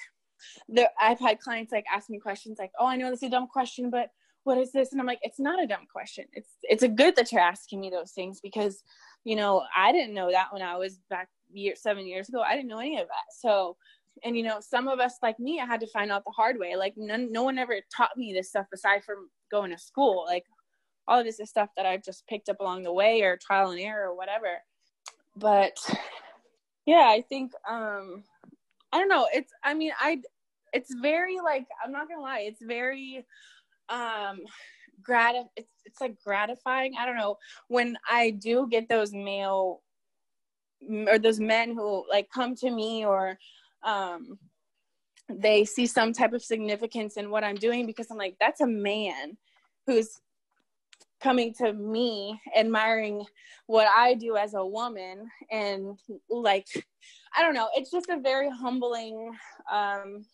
the, I've had clients like ask me questions like, "Oh, I know this is a dumb question, but what is this?" And I'm like, "It's not a dumb question. It's it's a good that you're asking me those things because, you know, I didn't know that when I was back year seven years ago. I didn't know any of that. So, and you know, some of us like me, I had to find out the hard way. Like, none, no one ever taught me this stuff aside from going to school. Like, all of this is stuff that I've just picked up along the way or trial and error or whatever. But yeah, I think um I don't know. It's I mean, I it's very like I'm not gonna lie, it's very um gratif it's it's like gratifying. I don't know, when I do get those male or those men who like come to me or um they see some type of significance in what I'm doing because I'm like, that's a man who's coming to me admiring what I do as a woman. And like I don't know it's just a very humbling um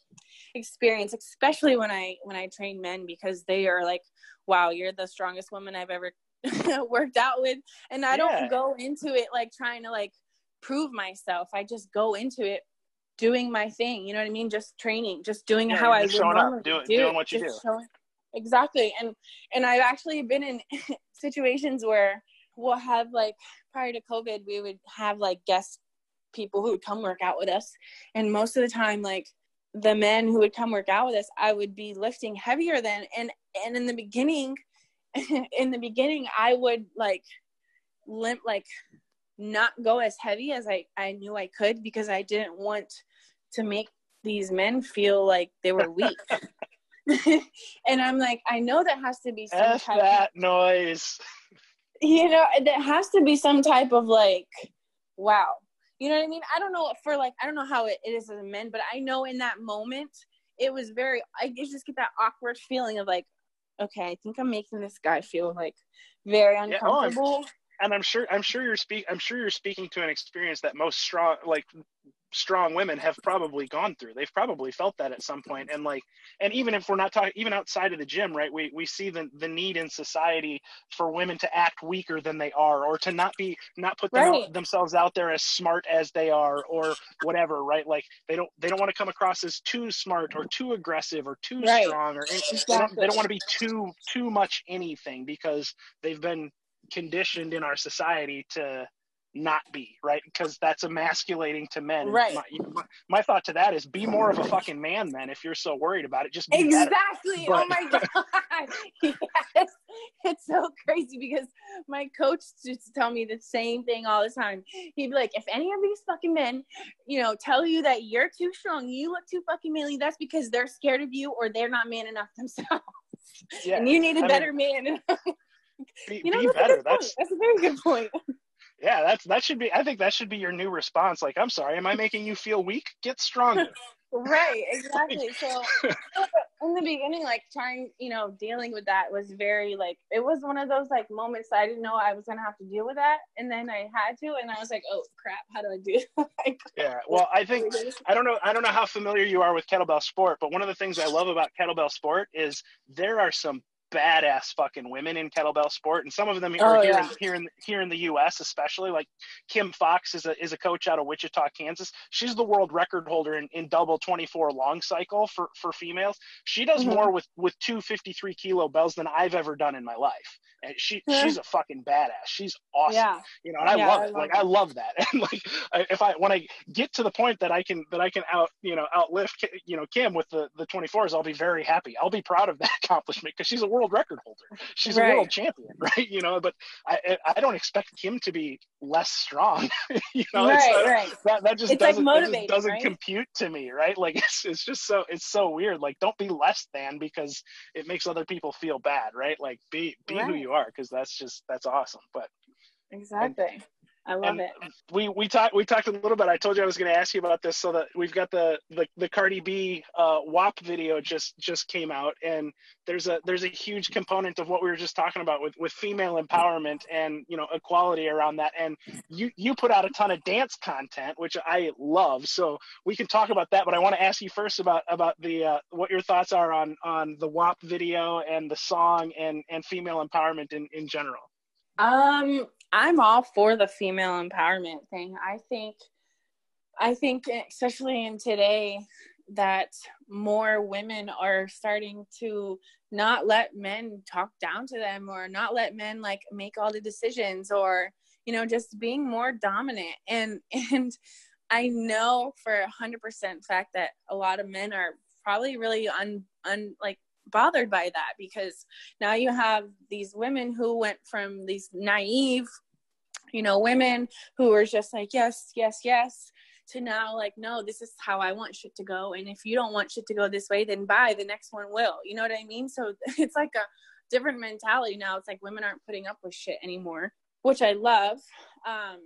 experience especially when I when I train men because they are like wow you're the strongest woman I've ever worked out with. And I Yeah. don't go into it like trying to like prove myself. I just go into it doing my thing you know what I mean just training just doing Yeah, how I would showing up, normally do doing what you do. showing- exactly and and I've actually been in situations where we'll have like prior to COVID, we would have like guest people who would come work out with us. And most of the time, like the men who would come work out with us, I would be lifting heavier than and and in the beginning in the beginning I would like limp like not go as heavy as I, I knew I could because I didn't want to make these men feel like they were weak. and I'm like, I know that has to be some F type that noise. you know there has to be some type of like wow you know what i mean i don't know for like i don't know how it, it is as a men but i know in that moment it was very i just get that awkward feeling of like okay i think i'm making this guy feel like very oh, I'm- uncomfortable and I'm sure I'm sure you're speak I'm sure you're speaking to an experience that most strong like strong women have probably gone through. They've probably felt that at some point. And like, and even if we're not talking, even outside of the gym, right? We we see the the need in society for women to act weaker than they are, or to not be not put them Right. themselves out there as smart as they are, or whatever, right? Like they don't they don't want to come across as too smart or too aggressive or too Right. strong or any, they don't they don't want to be too too much anything because they've been conditioned in our society to not be right because that's emasculating to men Right. my, my, thought to that is be more of a fucking man then if you're so worried about it just be. Exactly. Oh but- oh my god. yes. It's so crazy because my coach used to tell me the same thing all the time. He'd be like, if any of these fucking men, you know, tell you that you're too strong, you look too fucking manly, that's because they're scared of you or they're not man enough themselves. yeah And you need a I mean, better man. be, you know, be that's better that's That's a very good point. Yeah that's that should be i think that should be your new response. Like i'm sorry am i making you feel weak? Get stronger. Right exactly. So in the beginning like trying you know dealing with that was very like it was one of those like moments i didn't know i was gonna have to deal with that and then i had to and i was like oh crap how do i do like, yeah well i think I don't know. I don't know how familiar you are with kettlebell sport, but one of the things I love about kettlebell sport is there are some badass fucking women in kettlebell sport, and some of them are Oh, here, yeah. in, here in here in the U.S. especially. Like Kim Fox is a is a coach out of Wichita, Kansas. She's the world record holder in, in double 24 long cycle for for females. She does Mhm. more with with two 53 kilo bells than I've ever done in my life, and she Yeah. she's a fucking badass. She's awesome yeah you know and i love I it love like it. i love that and like if i when i get to the point that i can that i can out you know outlift you know kim with the the 24s i'll be very happy i'll be proud of that accomplishment because she's a world record holder. She's a world champion right? You know but i I- don't expect kim to be less strong you know? Right right. that, that just It's, doesn't that just doesn't right? compute to me right? Like it's, it's just so it's so weird. Like don't be less than because it makes other people feel bad right? Like be be who you are because that's just that's awesome but exactly i love and it we we talked we talked a little bit. I told you I was going to ask you about this, so that we've got the the, the Cardi B uh, WAP video just just came out, and there's a there's a huge component of what we were just talking about with with female empowerment and you know equality around that. And you you put out a ton of dance content, which I love. So we can talk about that. But I want to ask you first about about the uh, what your thoughts are on on the WAP video and the song and and female empowerment in in general. Um, I'm all for the female empowerment thing. I think, I think, especially in today, that more women are starting to not let men talk down to them or not let men like make all the decisions or you know just being more dominant and and i know for a hundred percent fact that a lot of men are probably really un, un like bothered by that because now you have these women who went from these naive you know women who were just like yes yes yes to now like no this is how i want shit to go and if you don't want shit to go this way then bye the next one will. You know what i mean? So it's like a different mentality now. It's like women aren't putting up with shit anymore which i love um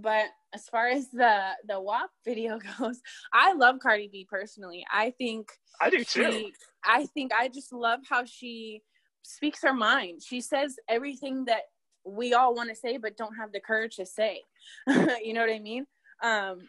but as far as the the WAP video goes, I love Cardi B personally. I think I do too. i think i just love how she speaks her mind she says everything that we all want to say but don't have the courage to say you know what i mean um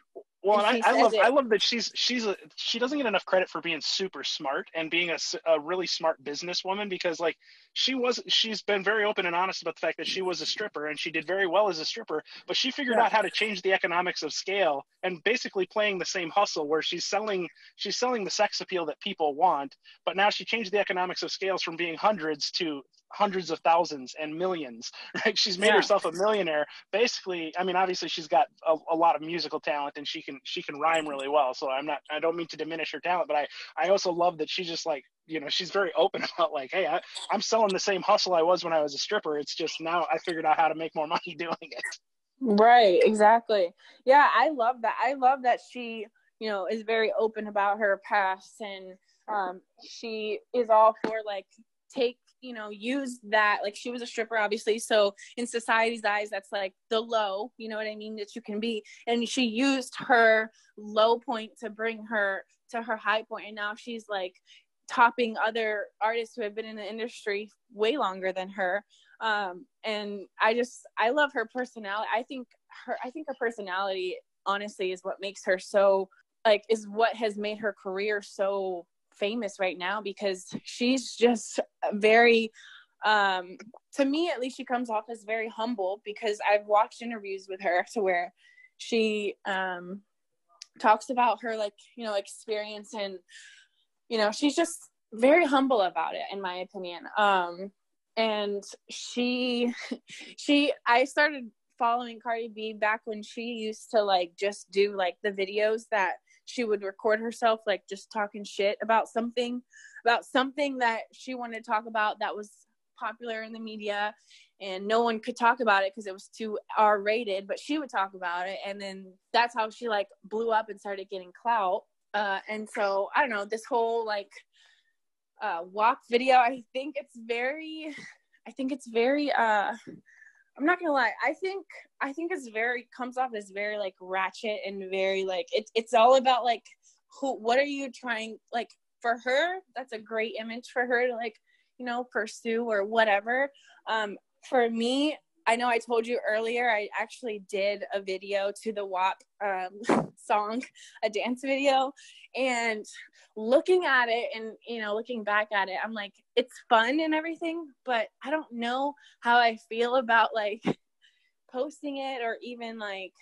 Well, I, I love it. I love that she's she's a she doesn't get enough credit for being super smart and being a, a really smart businesswoman because like she was she's been very open and honest about the fact that she was a stripper and she did very well as a stripper, but she figured Yeah. out how to change the economics of scale and basically playing the same hustle where she's selling she's selling the sex appeal that people want, but now she changed the economics of scales from being hundreds to hundreds of thousands and millions right she's made Yeah. herself a millionaire basically i mean obviously she's got a, a lot of musical talent and she can she can rhyme really well so i'm not i don't mean to diminish her talent but i i also love that she's just like you know she's very open about like hey I, i'm selling the same hustle i was when i was a stripper it's just now i figured out how to make more money doing it Right, exactly. Yeah, I love that. I love that she, you know, is very open about her past and um she is all for like take, you know, use that like she was a stripper obviously. So in society's eyes that's like the low, you know what I mean, that you can be. And she used her low point to bring her to her high point and now she's like topping other artists who have been in the industry way longer than her um and i just i love her personality i think her i think her personality honestly is what makes her so like is what has made her career so famous right now because she's just very um to me at least she comes off as very humble because I've watched interviews with her to where she um talks about her like you know experience and you know she's just very humble about it in my opinion. Um and she she i started following cardi b back when she used to like just do like the videos that she would record herself like just talking shit about something about something that she wanted to talk about that was popular in the media and no one could talk about it because it was too R rated, but she would talk about it. And then that's how she like blew up and started getting clout. Uh, and so I don't know, this whole like uh, WAP video, I think it's very, I think it's very, uh, I'm not gonna lie. I think I think it's very comes off as very like ratchet and very like it's it's all about like who what are you trying like for her that's a great image for her to like you know pursue or whatever um for me I know I told you earlier, I actually did a video to the WAP um, song, a dance video. And looking at it and, you know, looking back at it, I'm like, it's fun and everything, but I don't know how I feel about like posting it or even like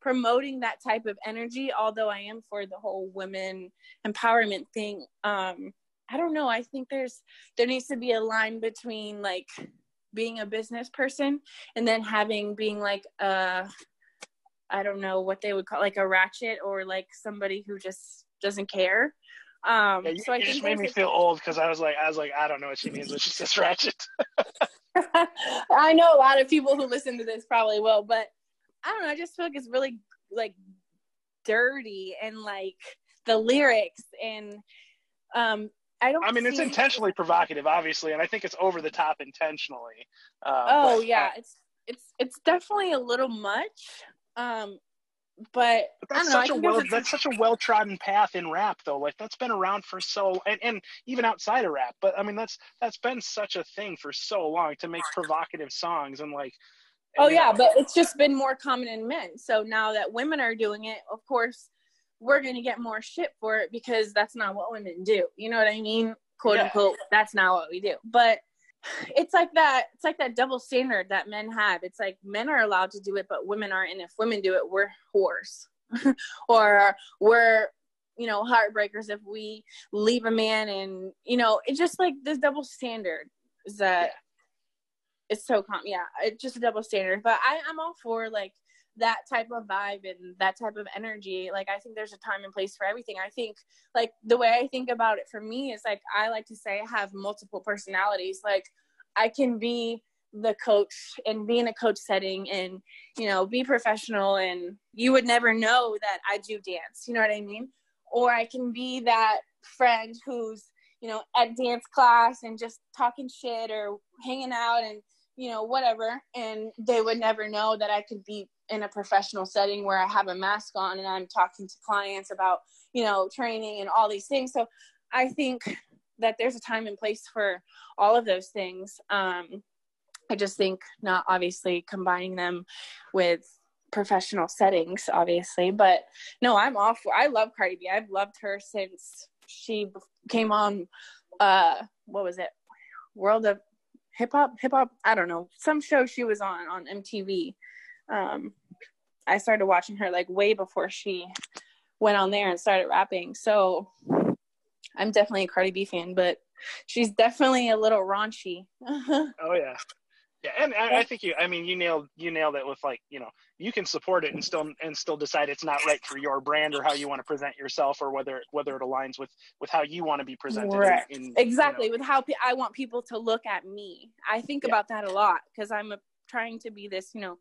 promoting that type of energy. Although I am for the whole women empowerment thing. Um, I don't know. I think there's, there needs to be a line between like, being a business person and then having being like a I don't know what they would call like a ratchet or like somebody who just doesn't care. Um, yeah, you, so I you just made me a... feel old because I was like, I was like, I don't know what she means when she says ratchet. I know a lot of people who listen to this probably will, but I don't know. I just feel like it's really like dirty and like the lyrics and um I don't. I mean, it's intentionally provocative, obviously, and I think it's over the top intentionally. Uh, oh but, yeah, uh, it's it's it's definitely a little much. Um, but, but that's such a well that's such a well trodden path in rap though. Like that's been around for so and, and even outside of rap. But I mean that's that's been such a thing for so long to make provocative songs and like. oh yeah, know. but it's just been more common in men. So now that women are doing it, of course, we're going to get more shit for it because that's not what women do. You know what I mean? Quote yeah. unquote, that's not what we do. But it's like that it's like that double standard that men have. It's like men are allowed to do it, but women aren't. And if women do it, we're whores. or we're you know heartbreakers if we leave a man and you know it's just like this double standard is that yeah. it's so common yeah it's just a double standard but I, i'm all for like that type of vibe and that type of energy like i think there's a time and place for everything. I think like the way i think about it for me is like i like to say i have multiple personalities. Like i can be the coach and be in a coach setting and you know be professional and you would never know that i do dance you know what i mean? Or i can be that friend who's you know at dance class and just talking shit or hanging out and you know whatever and they would never know that i could be in a professional setting where I have a mask on and I'm talking to clients about, you know, training and all these things. So I think that there's a time and place for all of those things. Um, I just think not obviously combining them with professional settings, obviously. But no, I'm off. I love Cardi B. I've loved her since she came on. Uh, what was it? World of Hip Hop. Hip Hop. I don't know. Some show she was on on MTV um, I started watching her like way before she went on there and started rapping. So I'm definitely a Cardi B fan, but she's definitely a little raunchy. oh yeah. Yeah, and I, I, think you. I mean, you nailed you nailed it with like you know you can support it and still and still decide it's not right for your brand or how you want to present yourself or whether whether it aligns with with how you want to be presented. Right. In, exactly you know. with how I want people to look at me. I think yeah. about that a lot because I'm a, trying to be this you know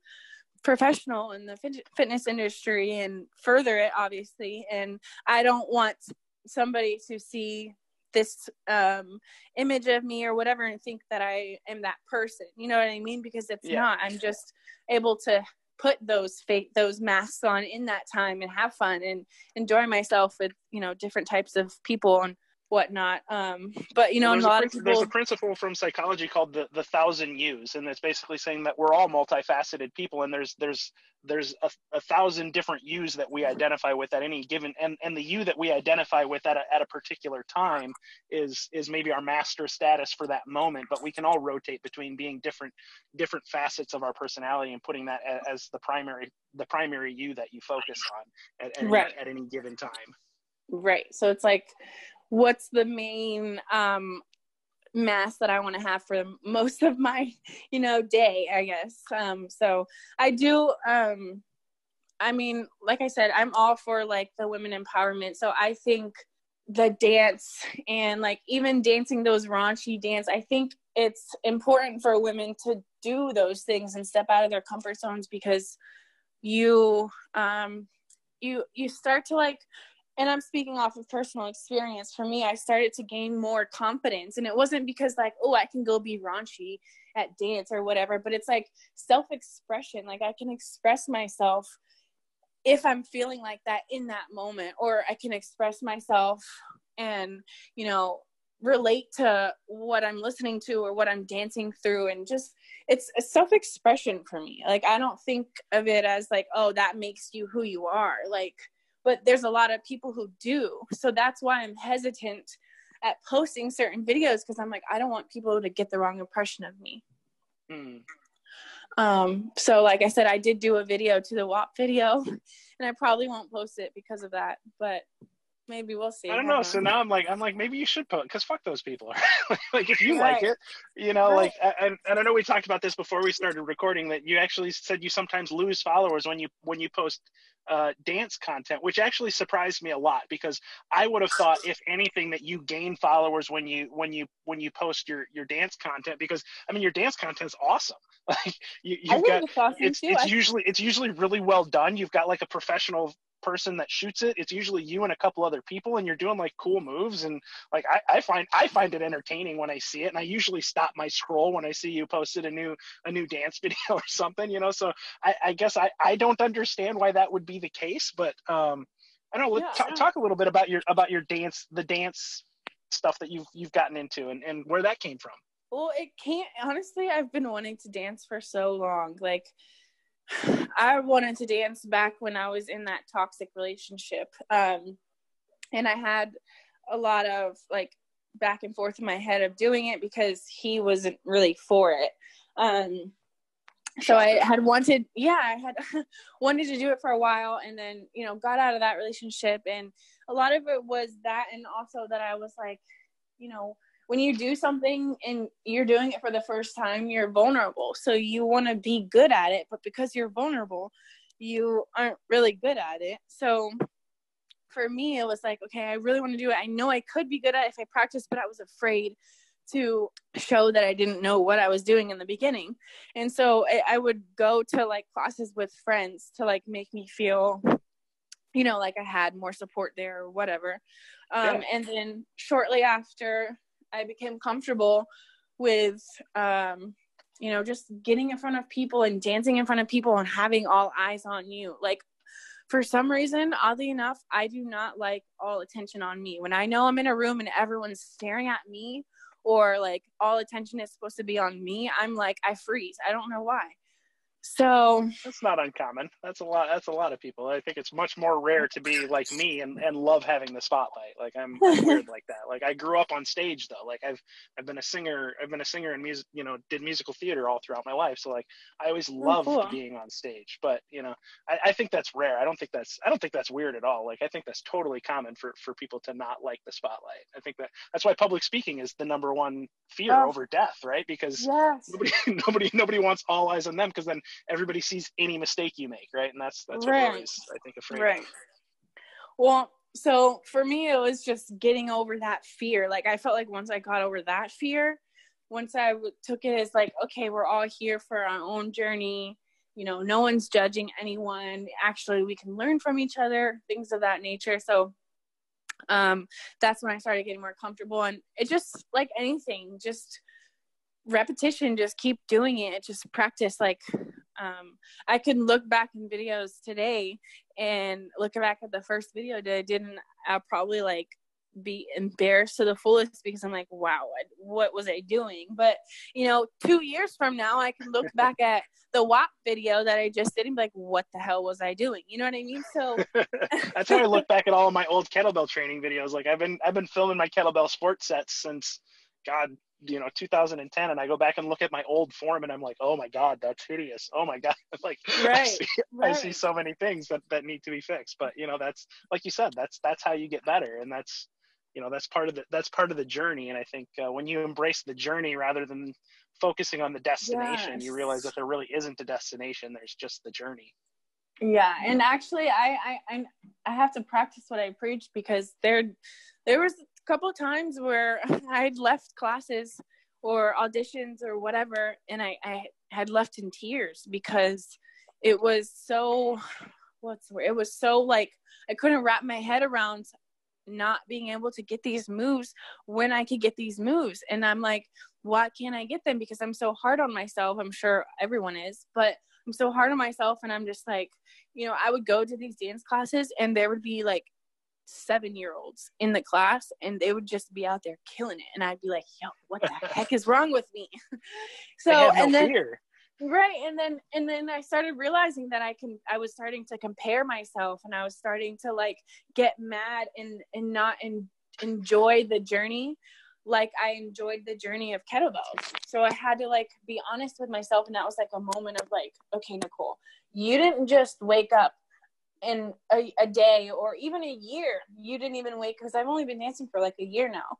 professional in the fitness industry and further it obviously. And i don't want somebody to see this um, image of me or whatever and think that i am that person. You know what i mean? Because it's yeah. not. I'm just able to put those fake those masks on in that time and have fun and enjoy myself with you know different types of people and whatnot. Um, but you know, there's a lot a, of people. There's a principle from psychology called the the thousand yous, and it's basically saying that we're all multifaceted people, and there's there's there's a, a thousand different yous that we identify with at any given, and and the you that we identify with at a, at a particular time is is maybe our master status for that moment, but we can all rotate between being different different facets of our personality and putting that as, as the primary the primary you that you focus on at, at, Right. at any given time. Right. So it's like, what's the main um, mass that I want to have for most of my, you know, day, I guess. Um, so I do, um, I mean, like I said, I'm all for like the women empowerment. So I think the dance and like even dancing those raunchy dance, I think it's important for women to do those things and step out of their comfort zones because you um you you start to like and I'm speaking off of personal experience. For me, I started to gain more confidence, and it wasn't because like, oh, I can go be raunchy at dance or whatever, but it's like self-expression. Like I can express myself if I'm feeling like that in that moment, or I can express myself and you know relate to what I'm listening to or what I'm dancing through, and just it's a self-expression for me. Like I don't think of it as like, oh, that makes you who you are. Like but there's a lot of people who do. So that's why I'm hesitant at posting certain videos because I'm like, I don't want people to get the wrong impression of me. Hmm. Um, so like I said, I did do a video to the WAP video and I probably won't post it because of that, but maybe we'll see. I don't know. So now I'm like, I'm like, maybe you should post because fuck those people. like, if you like it, you know, Right. like, I- and I know we talked about this before we started recording that you actually said you sometimes lose followers when you when you post uh, dance content, which actually surprised me a lot because I would have thought, if anything, that you gain followers when you when you when you post your your dance content because I mean your dance content's awesome. Like you, you've got it's it's too. it's I- usually it's usually really well done. You've got like a professional person that shoots it. It's usually you and a couple other people, and you're doing like cool moves. And like I, I find I find it entertaining when I see it, and I usually stop my scroll when I see you posted a new a new dance video or something. You know, so I, I guess I I don't understand why that would be the case, but um, I don't know. Yeah, yeah. talk a little bit about your about your dance the dance stuff that you've you've gotten into and, and where that came from. Well, it can't. Honestly, I've been wanting to dance for so long. Like, I wanted to dance back when I was in that toxic relationship. Um, and I had a lot of like back and forth in my head of doing it because he wasn't really for it. Um, so I had wanted, yeah, I had wanted to do it for a while and then, you know, got out of that relationship. And a lot of it was that. And also that I was like, you know, when you do something and you're doing it for the first time, you're vulnerable. So you want to be good at it, but because you're vulnerable, you aren't really good at it. So for me, it was like, okay, I really want to do it. I know I could be good at it if I practiced, but I was afraid to show that I didn't know what I was doing in the beginning. And so I, I would go to like classes with friends to like make me feel, you know, like I had more support there or whatever. Um, Yeah. And then shortly after, I became comfortable with, um, you know, just getting in front of people and dancing in front of people and having all eyes on you. Like, for some reason, oddly enough, I do not like all attention on me. When I know I'm in a room and everyone's staring at me, or like all attention is supposed to be on me, I'm like, I freeze. I don't know why. So, That's not uncommon. That's a lot. That's a lot of people. I think it's much more rare to be like me and, and love having the spotlight. Like I'm, I'm weird like that. Like I grew up on stage though. Like I've I've been a singer. I've been a singer in music. You know, did musical theater all throughout my life. So like I always oh, loved cool. being on stage. But you know, I, I think that's rare. I don't think that's I don't think that's weird at all. Like I think that's totally common for for people to not like the spotlight. I think that that's why public speaking is the number one fear Oh. over death, right? Because yes. nobody nobody nobody wants all eyes on them because then everybody sees any mistake you make right and that's that's what Right. we're always i think afraid Right. of Well, so for me, it was just getting over that fear. Like, I felt like once I got over that fear, once I w- took it as like, okay, we're all here for our own journey. You know, no one's judging anyone. Actually, we can learn from each other, things of that nature. So, um, that's when I started getting more comfortable. And it just like anything, just repetition, just keep doing it, just practice. Like, um, I can look back in videos today and look back at the first video that I did, and I'll probably like be embarrassed to the fullest because I'm like, wow, what was I doing? But you know, two years from now, I can look back at the WAP video that I just did and be like, what the hell was I doing? You know what I mean? So that's how I look back at all of my old kettlebell training videos. Like I've been I've been filming my kettlebell sports sets since God you know 2010 and i go back and look at my old form and i'm like oh my god that's hideous. Oh my god. Like right, I, see, right. I see so many things that that need to be fixed. But you know that's like you said that's that's how you get better. And that's you know that's part of the that's part of the journey. And i think uh, when you embrace the journey rather than focusing on the destination yes. you realize that there really isn't a destination. There's just the journey. Yeah and actually I, I i have to practice what i preach because there there was couple times where I'd left classes or auditions or whatever, and I, I had left in tears because it was so what's? It was so like I couldn't wrap my head around not being able to get these moves when I could get these moves. And I'm like, why can't I get them? Because I'm so hard on myself. I'm sure everyone is, but I'm so hard on myself. And I'm just like, you know, I would go to these dance classes and there would be like seven year olds in the class and they would just be out there killing it and i'd be like yo what the heck is wrong with me so no and then fear. right and then and then i started realizing that i can i was starting to compare myself and i was starting to like get mad and and not in, enjoy the journey like I enjoyed the journey of kettlebells. So I had to like be honest with myself and that was like a moment of like, okay, Nichole, you didn't just wake up in a, a day or even a year. You didn't even wake because i've only been dancing for like a year now.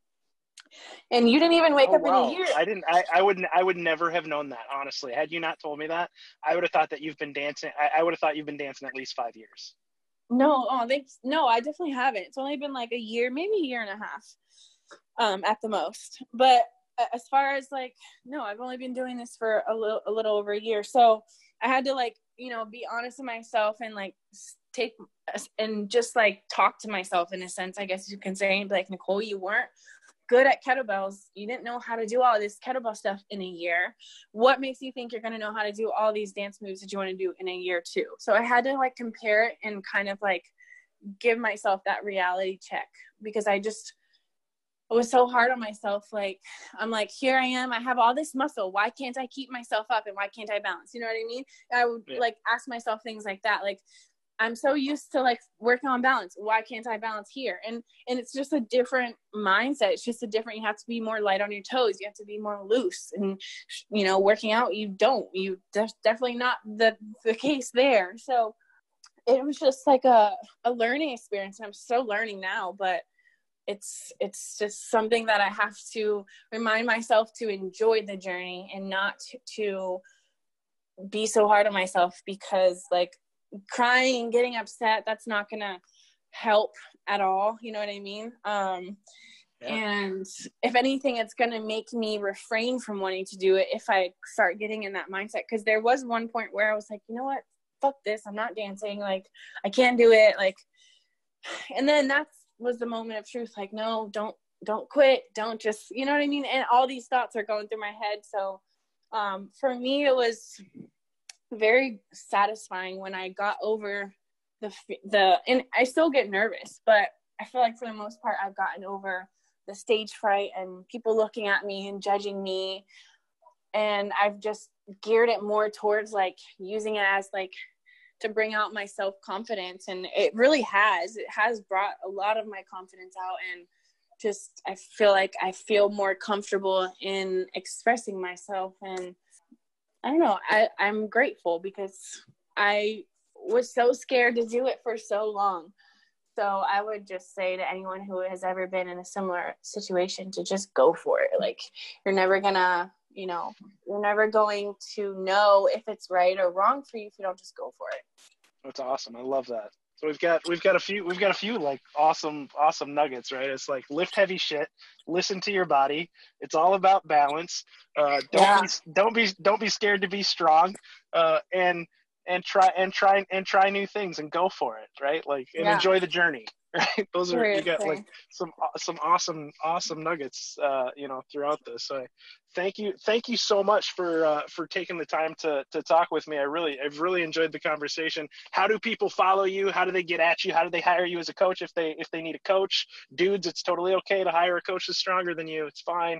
And you didn't even wake oh, up wow. in a year. I didn't I, I wouldn't i would never have known that honestly. Had you not told me that i would have thought that you've been dancing i, I would have thought you've been dancing at least five years. No oh thanks no i definitely haven't. It's only been like a year maybe a year and a half um at the most. But as far as like no i've only been doing this for a little a little over a year. So i had to like you know be honest with myself and like take and just like talk to myself in a sense, I guess you can say, like, Nichole, you weren't good at kettlebells. You didn't know how to do all this kettlebell stuff in a year. What makes you think you're going to know how to do all these dance moves that you want to do in a year too? So I had to like compare it and kind of like give myself that reality check because I just I was so hard on myself. Like, I'm like, here I am. I have all this muscle. Why can't I keep myself up and why can't I balance? You know what I mean? I would yeah. like ask myself things like that. Like, I'm so used to like working on balance. Why can't I balance here? And and it's just a different mindset. It's just a different. You have to be more light on your toes. You have to be more loose. And you know, working out, you don't. You that's definitely not the the case there. So it was just like a a learning experience. And I'm still learning now, but it's it's just something that I have to remind myself to enjoy the journey and not to, to be so hard on myself because like crying and getting upset that's not gonna help at all you know what i mean? Um yeah. and if anything it's gonna make me refrain from wanting to do it if i start getting in that mindset. Because there was one point where i was like you know what? Fuck this. I'm not dancing. Like i can't do it. Like and then that was the moment of truth like no don't don't quit. Don't just you know what i mean? And all these thoughts are going through my head. So um for me it was very satisfying when I got over the the and I still get nervous, but I feel like for the most part I've gotten over the stage fright and people looking at me and judging me. And I've just geared it more towards like using it as like to bring out my self confidence and it really has it has brought a lot of my confidence out and just I feel like I feel more comfortable in expressing myself and I don't know. I, I'm grateful because I was so scared to do it for so long. So I would just say to anyone who has ever been in a similar situation to just go for it. Like you're never gonna, you know, you're never going to know if it's right or wrong for you if you don't just go for it. That's awesome. I love that. So we've got we've got a few we've got a few like awesome awesome nuggets, right? It's like lift heavy shit, listen to your body. It's all about balance. Uh, don't yeah. be don't be don't be scared to be strong, uh, and and try and try and try new things and go for it, right? Like and yeah. enjoy the journey. Right? Those are you got like some some awesome awesome nuggets, uh, you know, throughout this. So thank you, thank you so much for uh, for taking the time to to talk with me. I really I've really enjoyed the conversation. How do people follow you? How do they get at you? How do they hire you as a coach if they if they need a coach? Dudes, it's totally okay to hire a coach that's stronger than you. It's fine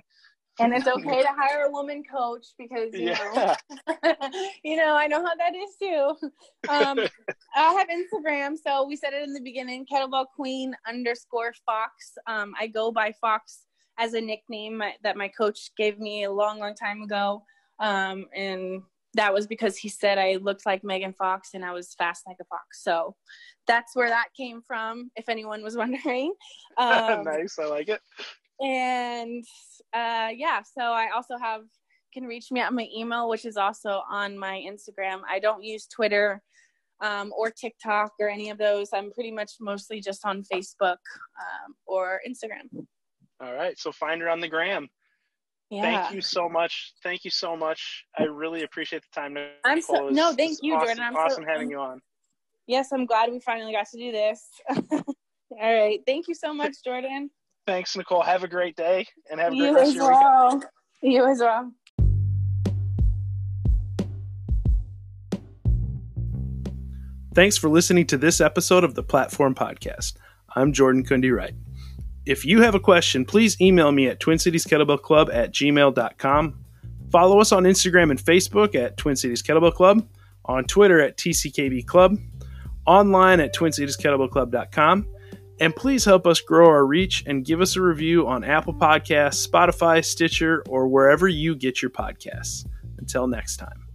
and it's okay to hire a woman coach because you yeah. know you know i know how that is too. Um, i have instagram so we said it in the beginning kettlebell queen underscore fox. Um, i go by fox as a nickname that my coach gave me a long long time ago. Um, and that was because he said i looked like megan fox and i was fast like a fox. So that's where that came from if anyone was wondering. Um, nice i like it and uh, yeah, so I also have can reach me at my email, which is also on my Instagram. I don't use Twitter um, or TikTok or any of those. I'm pretty much mostly just on Facebook um, or Instagram. All right, so find her on the gram. Yeah. Thank you so much. Thank you so much. I really appreciate the time. Nichole. I'm so no, thank you, awesome, Jordan. I'm awesome so, having you on. Yes, I'm glad we finally got to do this. All right, thank you so much, Jordan. Thanks, Nichole. Have a great day and have a great you rest of your well. weekend. You as well. Thanks for listening to this episode of the Platform Podcast. I'm Jordan Kundi Wright. If you have a question, please email me at Twin Cities Kettlebell Club at gmail.com. Follow us on Instagram and Facebook at Twin Cities Kettlebell Club, on Twitter at TCKB Club, online at TwinCitiesKettlebellClub.com, and please help us grow our reach and give us a review on Apple Podcasts, Spotify, Stitcher, or wherever you get your podcasts. Until next time.